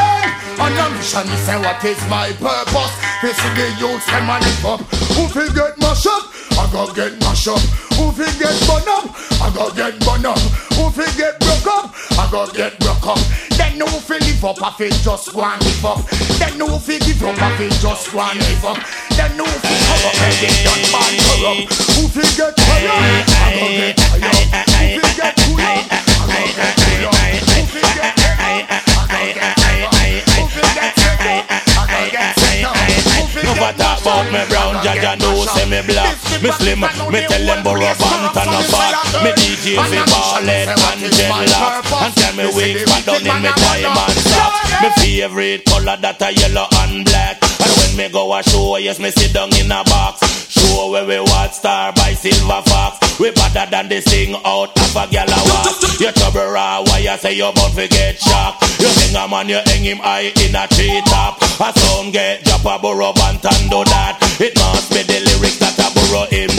On a mission, me say what is my purpose We see the youths, them a live up Who fi get mash up? I go get mash up Who fi get burn up? I go get burn up Who fi get broke up? I go get broke up Then who fi live up? I fi just and live up Then who fi give up? I fi just and live up Then who fi come up and get done bad corrupt? Who fi get higher? I go get higher Who fi get cooler? I go get cooler Who fi get Never talk about me brown, Jaja know say me black. Me slim, me tell them Burro Banton a fat Me DJ fi ballin' and dreadlocks And tell me weak but down in me time and stop Me favorite color that a yellow and black. And when me go a show, yes me sit down in a box Show where we watch star by Silver Fox. We better than this thing out of a gal a walk You trouble raw, why you say you bound fi get shocked? You hang a man, you hang him high in a tree top A sound get drop a burrow and do that. It must be the lyrics that a burrow him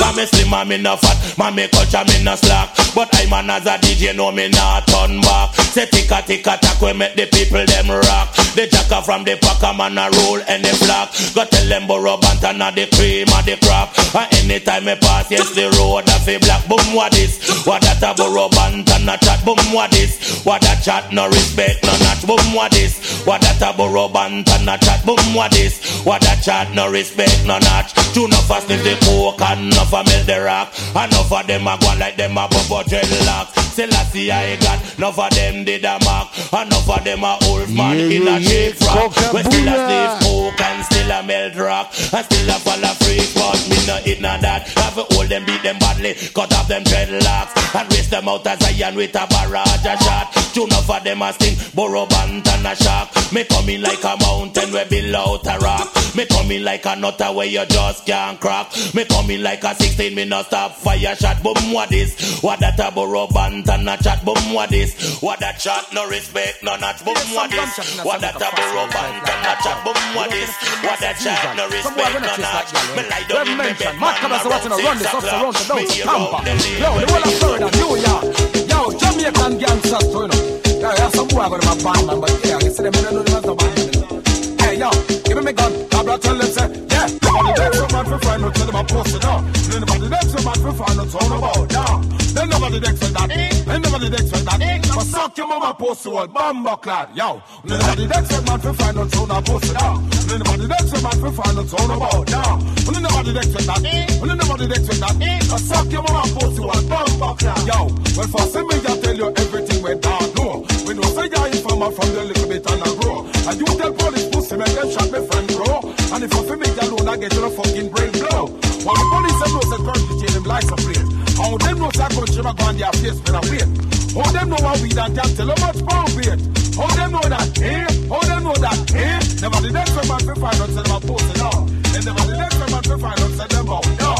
Cause me slim and me no fat, man me culture me no slack. But I man as a DJ know me not turn back. Say ticka ticka tack we make the people them rock. The jacker from the packer man a roll any block Go tell them Burro Banton a the cream of the crop And anytime me pass yes the road a fi black Boom what this, what that a Burro Banton a chat Boom what this, what that chat no respect no notch Boom what this, what that a Burro Banton a chat Boom what this, what that chat no respect no notch Two no fast sniff the coke and enough a melt the rock. Enough of them a go like them a bubble dreadlocks Selassie I got enough of them did a mark. Enough of them a old man in a shape rock We still a slave coke and still a melt rock. And still a fall a free but me no it no that. Have to hold them beat them badly Cut off them dreadlocks. And race them out as Zion with a barrage a shot. Two enough of them a sting Burro Banton a shock. Me coming like a mountain where below a rock. Me coming like a nutter where you just can't crack. Me coming like a 16 me no stop fire shot. Boom what this? What that a Burro Banton a chat? Boom what this? What that shot? No respect no notch. Boom what this? What that a burrow band and a chat? Boom what this? What that shot? No respect no notch. Me lie down in me bed Mad Cabas a watching run a run this o'clock around the down hear Tampa. out the lane Yo, the whole of Florida, New York. Yo, Jamaican gangsters you know. Yeah, yeah, some boy got them a band man, but yeah, you see them, you know them as a band. Hey, yo, give me gun. Cabra tell them say, yeah, nobody next to man for find out till them a post it. Then nobody next to man for find out all about down. Then nobody next to that. Then nobody next to that. But suck your mama post to old bamba clad. Yo, nobody next to man for find out all about it. Then nobody next to man for find out all about down. Then nobody next to that. Then nobody next to that. But suck your mama post to old bamba clad. Yo, well for see me, I tell you everything went down. No, we know say you're informer from the little bit and I grow. And you tell police them shot me friend bro. And if I feel me alone, I get you a fucking brain blow. While the police them know say currently chain them license plate. How them know say country go on their face for a wait. How them know how we done can tell how much pound weight. How them know that, eh? How them know that, eh? Never the next man fi find out say them a post it out. Then never the next man fi find out say them out. No.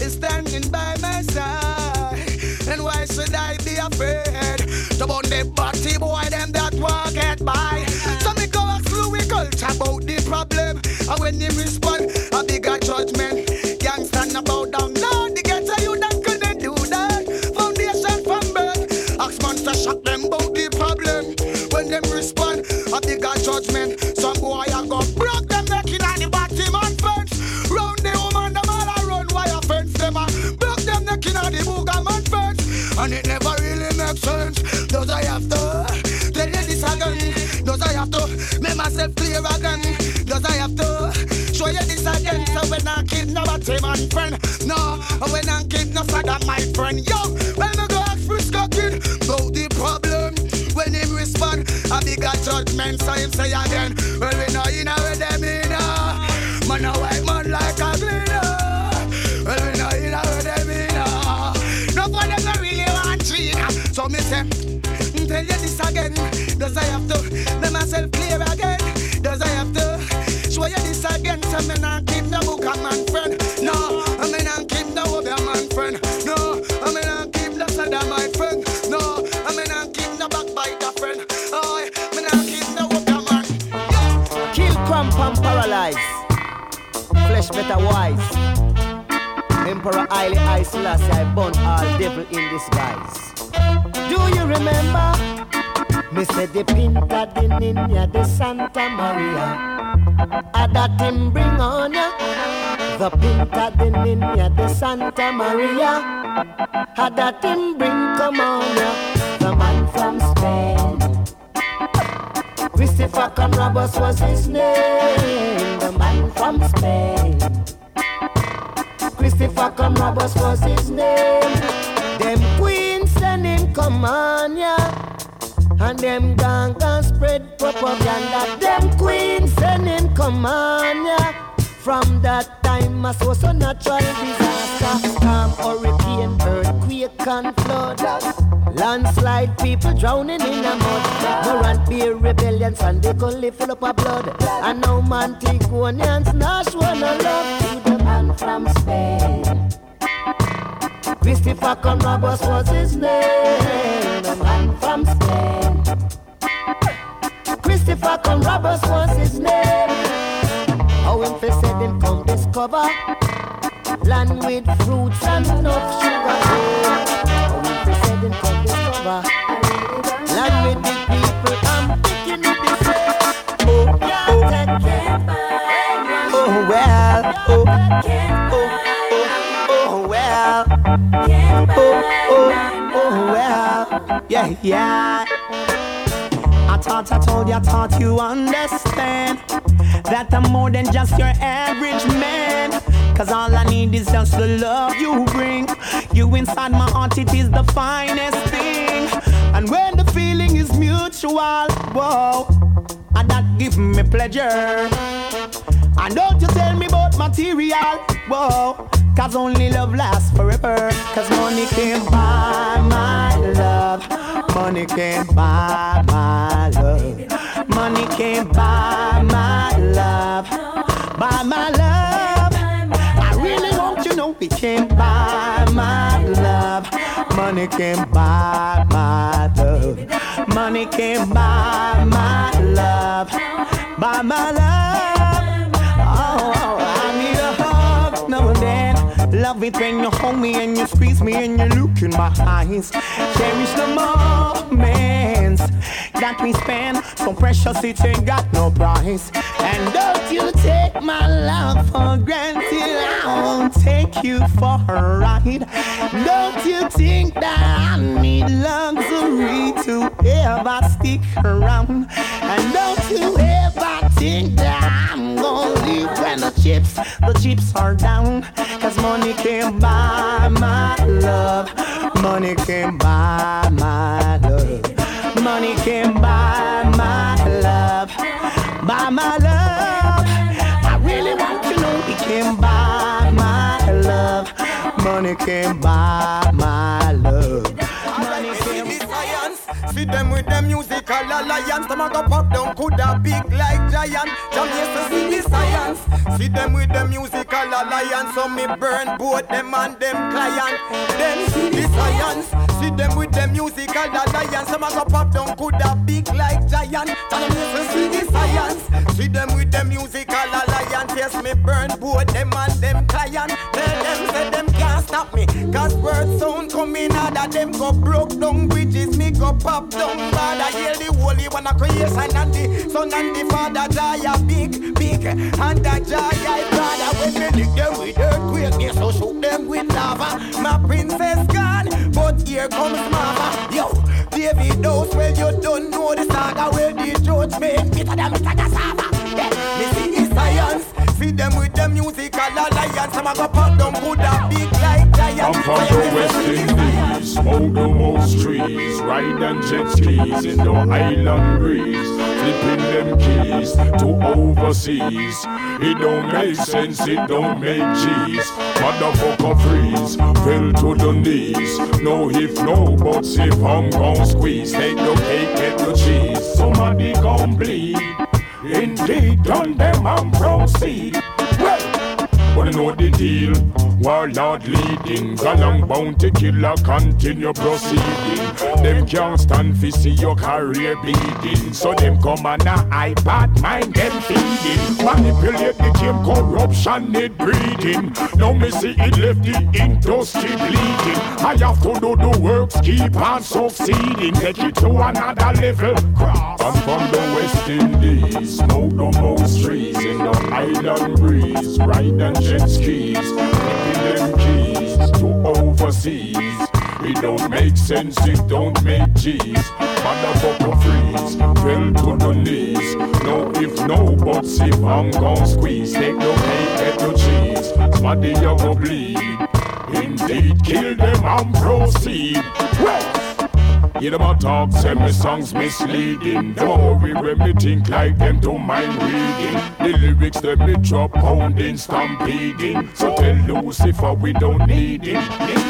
is standing by my side. And why should I be afraid? The body boy, them that walk get by. So me go ask Louie Culture about the problem. And when him respond, a bigger judgment. And it never really makes sense. Does I have to tell you this again? Does I have to make myself clear again? Does I have to show you this again? So when I kidnap a team and friend, no, when I kidnap father, my friend, yo, when I go ask Frisco kid about the problem, when him respond, I a bigger judgment, so him say again, well we know you know where them in, uh, man a white man like a tell you this again, does I have to make myself clear again, does I have to show you this again, so me not keep no book a man friend, no, I me not keep no other man friend, no, I me not keep no sada my friend, no, I me not keep no backbiter friend, oh, I me not keep no other man. Kill, cramp, and paralyze. Flesh better wise. Emperor Haile Selassie, I burn all devil in disguise. Do you remember? Me said the Pinta de Nina de Santa Maria. I that him bring on ya. The Pinta de Nina de Santa Maria. I that him bring come on ya. The man from Spain. Christopher Columbus was his name. The man from Spain. Christopher Columbus was his name. Come on ya. And them gang can spread propaganda. Them queens send him come on ya. From that time, I saw so natural disaster. Storm, hurricane, earthquake, and flood. Landslide, people drowning in the mud. Morant Bay rebellions, and they could live full up of blood. And now Mantigonians, Nash wanna love to the man from Spain. Christopher Columbus was his name, the man from Spain. Christopher Columbus was his name. How him fi said him come discover land with fruits and enough sugar. How him fi said him come discover land with big people. I'm picking it this way. Oh, oh, oh, well, oh, oh, oh, oh, well, yeah, yeah. I thought I told you, I thought you understand that I'm more than just your average man. Cause all I need is just the love you bring. You inside my heart, it is the finest thing. And when the feeling mutual, whoa, and that give me pleasure. And don't you tell me about material, whoa. Cause only love lasts forever. Cause money can't buy my love. Money can't buy my love. Money can't buy my love. Buy my love. I really want you know it can't buy my love. Money can't buy my love. Money can't buy my love. Buy my love. Oh, oh, I need a hug now and then. Love it when you hold me and you squeeze me and you look in my eyes. Cherish the moments that we spend. So precious it ain't got no price. And don't you take my love for granted. I won't take you for a ride. Don't you think that I need luxury to ever stick around? And don't you ever think that I'm gonna leave when the chips, the chips are down? Cause money can't buy my love. Money can't buy my love. Money can't buy my love. Buy my love. I really want to know it can buy my love. Money can buy my love. See them with them musical alliance. Them a go pop down, coulda big like giant. Jam yes to see the science. See them with them musical alliance. So me burn both them and them client. Then see the science. See them with them musical alliance. Them a go pop down, coulda big like giant. Jam yes to see the science. See them with them musical alliance. Yes, me burn both them and them client. Tell them say them can't stop me. Cause word sound coming out that them go broke down bridges. Me go pop bad. I hear the holy one of creation and the son and the father. Jaya big, big. And the Jaya brother. When me lick them with earthquake, me so shoot them with lava. My princess gone. But here comes Mama. Yo, David knows well you don't know the saga where the judgment Peter than Mr. Cassava. Yeah, me see science. See them with the musical alliance. I'm a go pop them Buddha big like giant. I'm from the West Indies, smoke the most trees, ride and jet skis in the island breeze, flipping them keys to overseas. It don't make sense, it don't make G's. Motherfucker freeze, fell to the knees. No if, no buts if I'm gon' squeeze. Take the cake, get the cheese. Somebody bleed. Indeed, done them and proceed. Well, wanna know the deal? Warlord leading, Galang bounty killer continue proceeding. Them can't stand fi see your career bleeding, so them come on a iPad mind them feeding. Manipulate the game, corruption need breeding. Now me see it left the industry bleeding. I have to do the works, keep on succeeding, take it to another level. I'm from the West Indies, smoke the most trees in the island breeze, ride and jet skis, them keys to overseas. It don't make sense, it don't make G's. Motherfucker freeze, fell to the knees. No if, no buts if I'm gon' squeeze. Take no cake, get no cheese. Smarty you go bleed. Indeed, kill them and proceed. Well, Hear them a talk, say me songs misleading. Them a worry when me think like them to mind reading. The lyrics them me drop pounding, stampeding. So tell Lucifer we don't need him.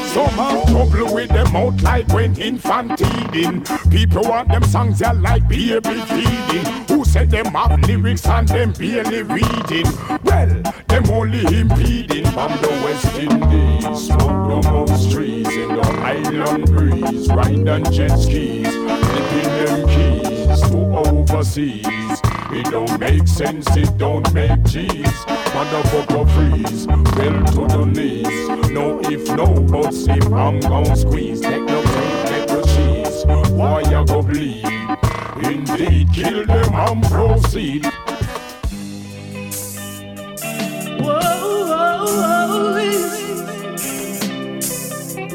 Some have trouble with them out like when infant teething. People want them songs that like baby feeding. Who said them have lyrics and them barely reading? Well, them only impeding from the West Indies. Smoke the most trees in the island breeze. Ride and jet skis, flipping them keys to overseas. It don't make sense, it don't make G's. Motherfucker freeze, fell to the knees. No if, no buts if I'm gon' squeeze. Take no take, take the cheese. Why you go bleed? Indeed, kill them and proceed. Whoa, whoa, whoa.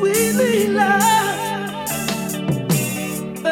We need love.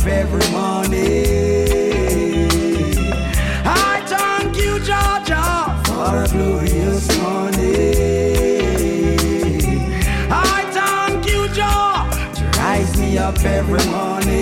up every morning. I thank you, Jah, for a glorious morning. I thank you, Jah, to rise me up every morning.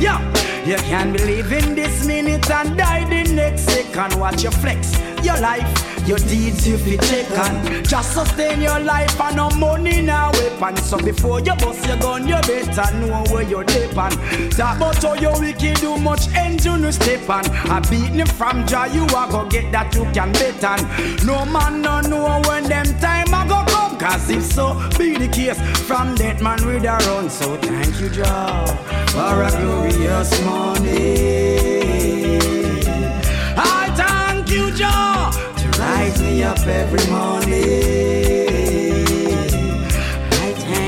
Yeah, you can be living this minute and die the next second. watch your flex. Your life, your deeds you fi check on. Just sustain your life and no money now weapon. So before you bust your gun, you better know where you're depend. Talk about how you wicked do much engine you step on. I beat me from jaw, you a go get that you can bet on. No man no know when them time I go come. Cause if so be the case, from that man with a run. So thank you, Jah, for a glorious morning. Me up every morning.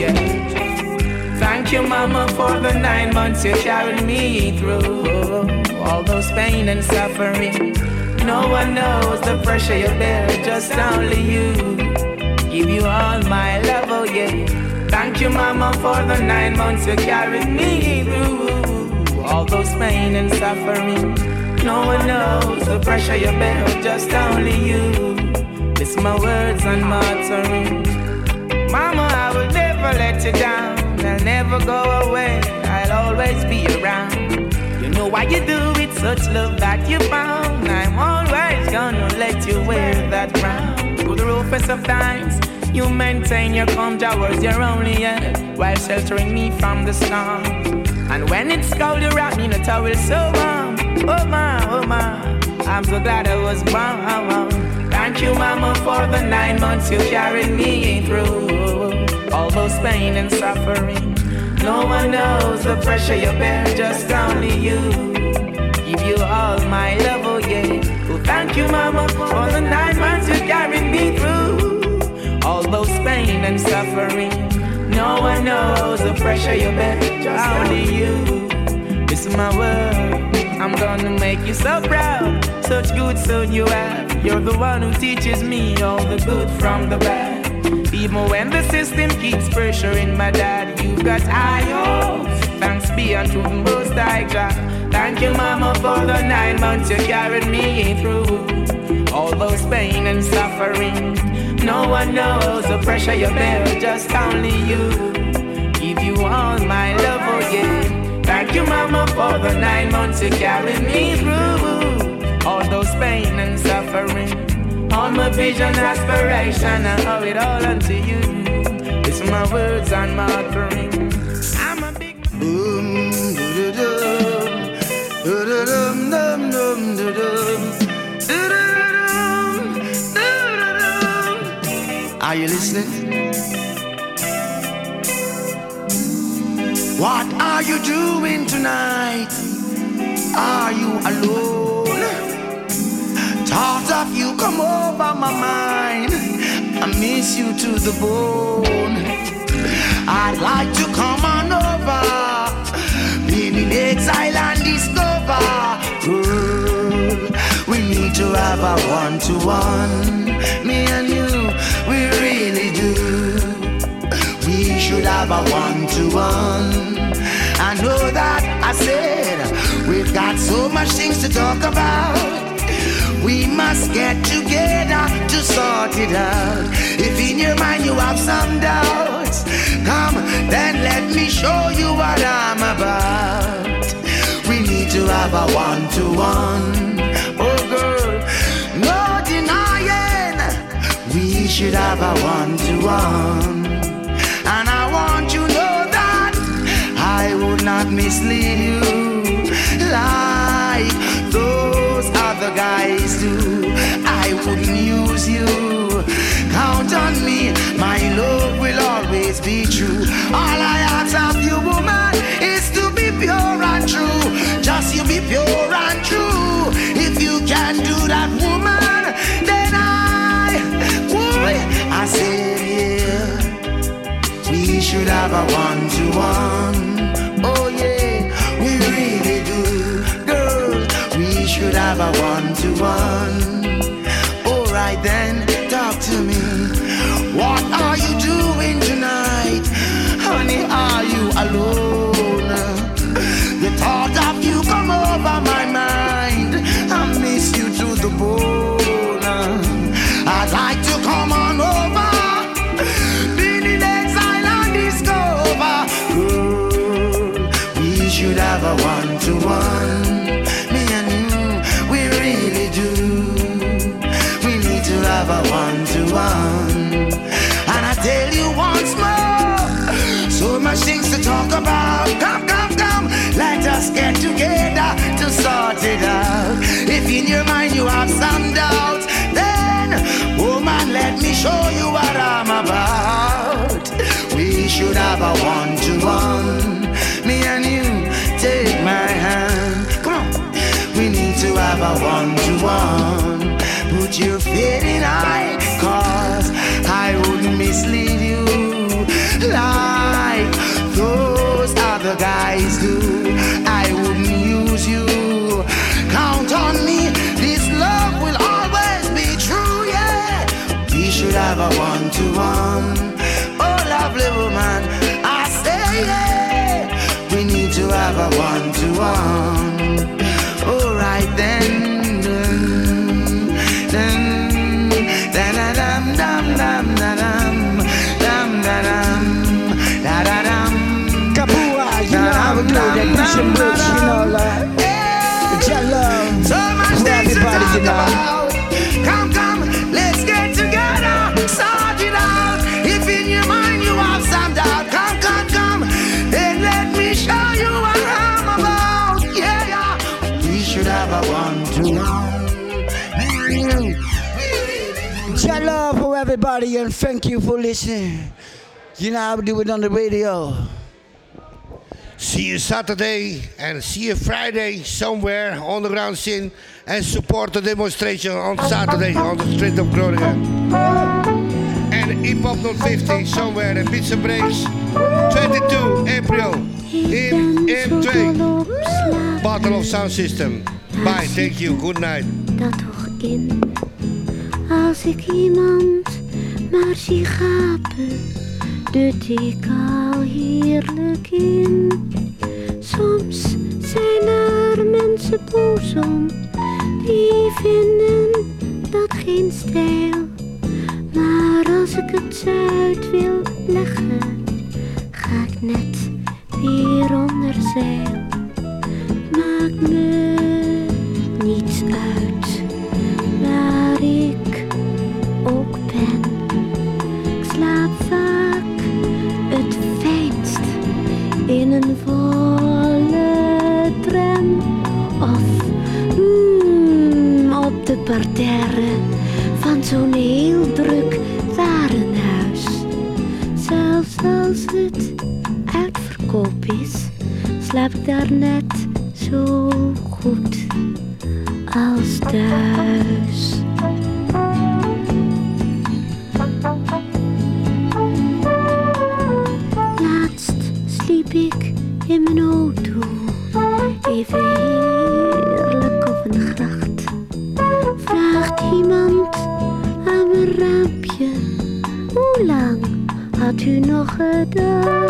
You. Thank you, Mama, for the nine months you carried me through. All those pain and suffering. No one knows the pressure you bear, just only you. Give you all my love, oh yeah. Thank you, Mama, for the nine months you carried me through. All those pain and suffering. No one knows the pressure you bear, just only you. My words and my uttering. Mama, I will never let you down. I'll never go away. I'll always be around. You know why you do it, such love that you found. I'm always gonna let you wear that crown. Through the roughest of times, you maintain your calm towards your only end while sheltering me from the storm. And when it's cold, you wrap me in a towel so warm. Oh my, oh my, I'm so glad I was born. Thank you, Mama, for the nine months you carried me through. All those pain and suffering. No one knows the pressure you bear, just only you. Give you all my love, oh yeah. Oh, thank you, Mama, for the nine months you carried me through. All those pain and suffering. No one knows the pressure you bear, just only you. This is my word. I'm gonna make you so proud. Such good son you have. You're the one who teaches me all the good from the bad. Even when the system keeps pressuring my dad, you've got hopes. Thanks be unto the most high God. Thank you, Mama, for the nine months you carried me through. All those pain and suffering. No one knows the pressure you bear, just only you. Give you all my love, oh yeah. Thank you, Mama, for the nine months you carried me through. Those pain and suffering. All my vision, aspiration, I owe it all unto you. It's my words and my offering. I'm a big Boom. Are you listening? What are you doing tonight? Are you alone? Thought of you come over my mind. I miss you to the bone. I'd like to come on over. Been in exile and discover. Girl, we need to have a one to one. Me and you, we really do. We should have a one to one. I know that I said we've got so much things to talk about. We must get together to sort it out. If in your mind you have some doubts, come then let me show you what I'm about. We need to have a one to one. Oh girl, no denying. We should have a one to one. And I want you to know that I would not mislead you like those other guys do. I wouldn't use you. Count on me, my love will always be true. All I ask of you, woman, is to be pure and true. Just you be pure and true. If you can do that, woman, then I, boy, I said, yeah. We should have a one to one one to one. A one to one. Put your faith in I, cause I wouldn't mislead you like those other guys do. I wouldn't use you. Count on me. This love will always be true, yeah. We should have a one to one. Oh, lovely woman, everybody and thank you for listening. You know how we do it on the radio. See you Saturday and see you Friday somewhere on the ground scene and support the demonstration on Saturday on the street of Groningen. And Hip Hop 050 somewhere in Pizza Breaks 22 April in M2 Battle of Sound System. Bye, thank you, good night. dat toch in Als ik iemand maar zie gapen ik al heerlijk in. Soms zijn er mensen boos om Die vinden dat geen stijl. Maar als ik het uit wil leggen Ga ik net weer onder zeil. Maakt me niets uit parterre van zo'n heel druk warenhuis. Zelfs als het uitverkoop is, slaap ik daar net zo goed als thuis. Laatst sliep ik in mijn auto, even had u nog?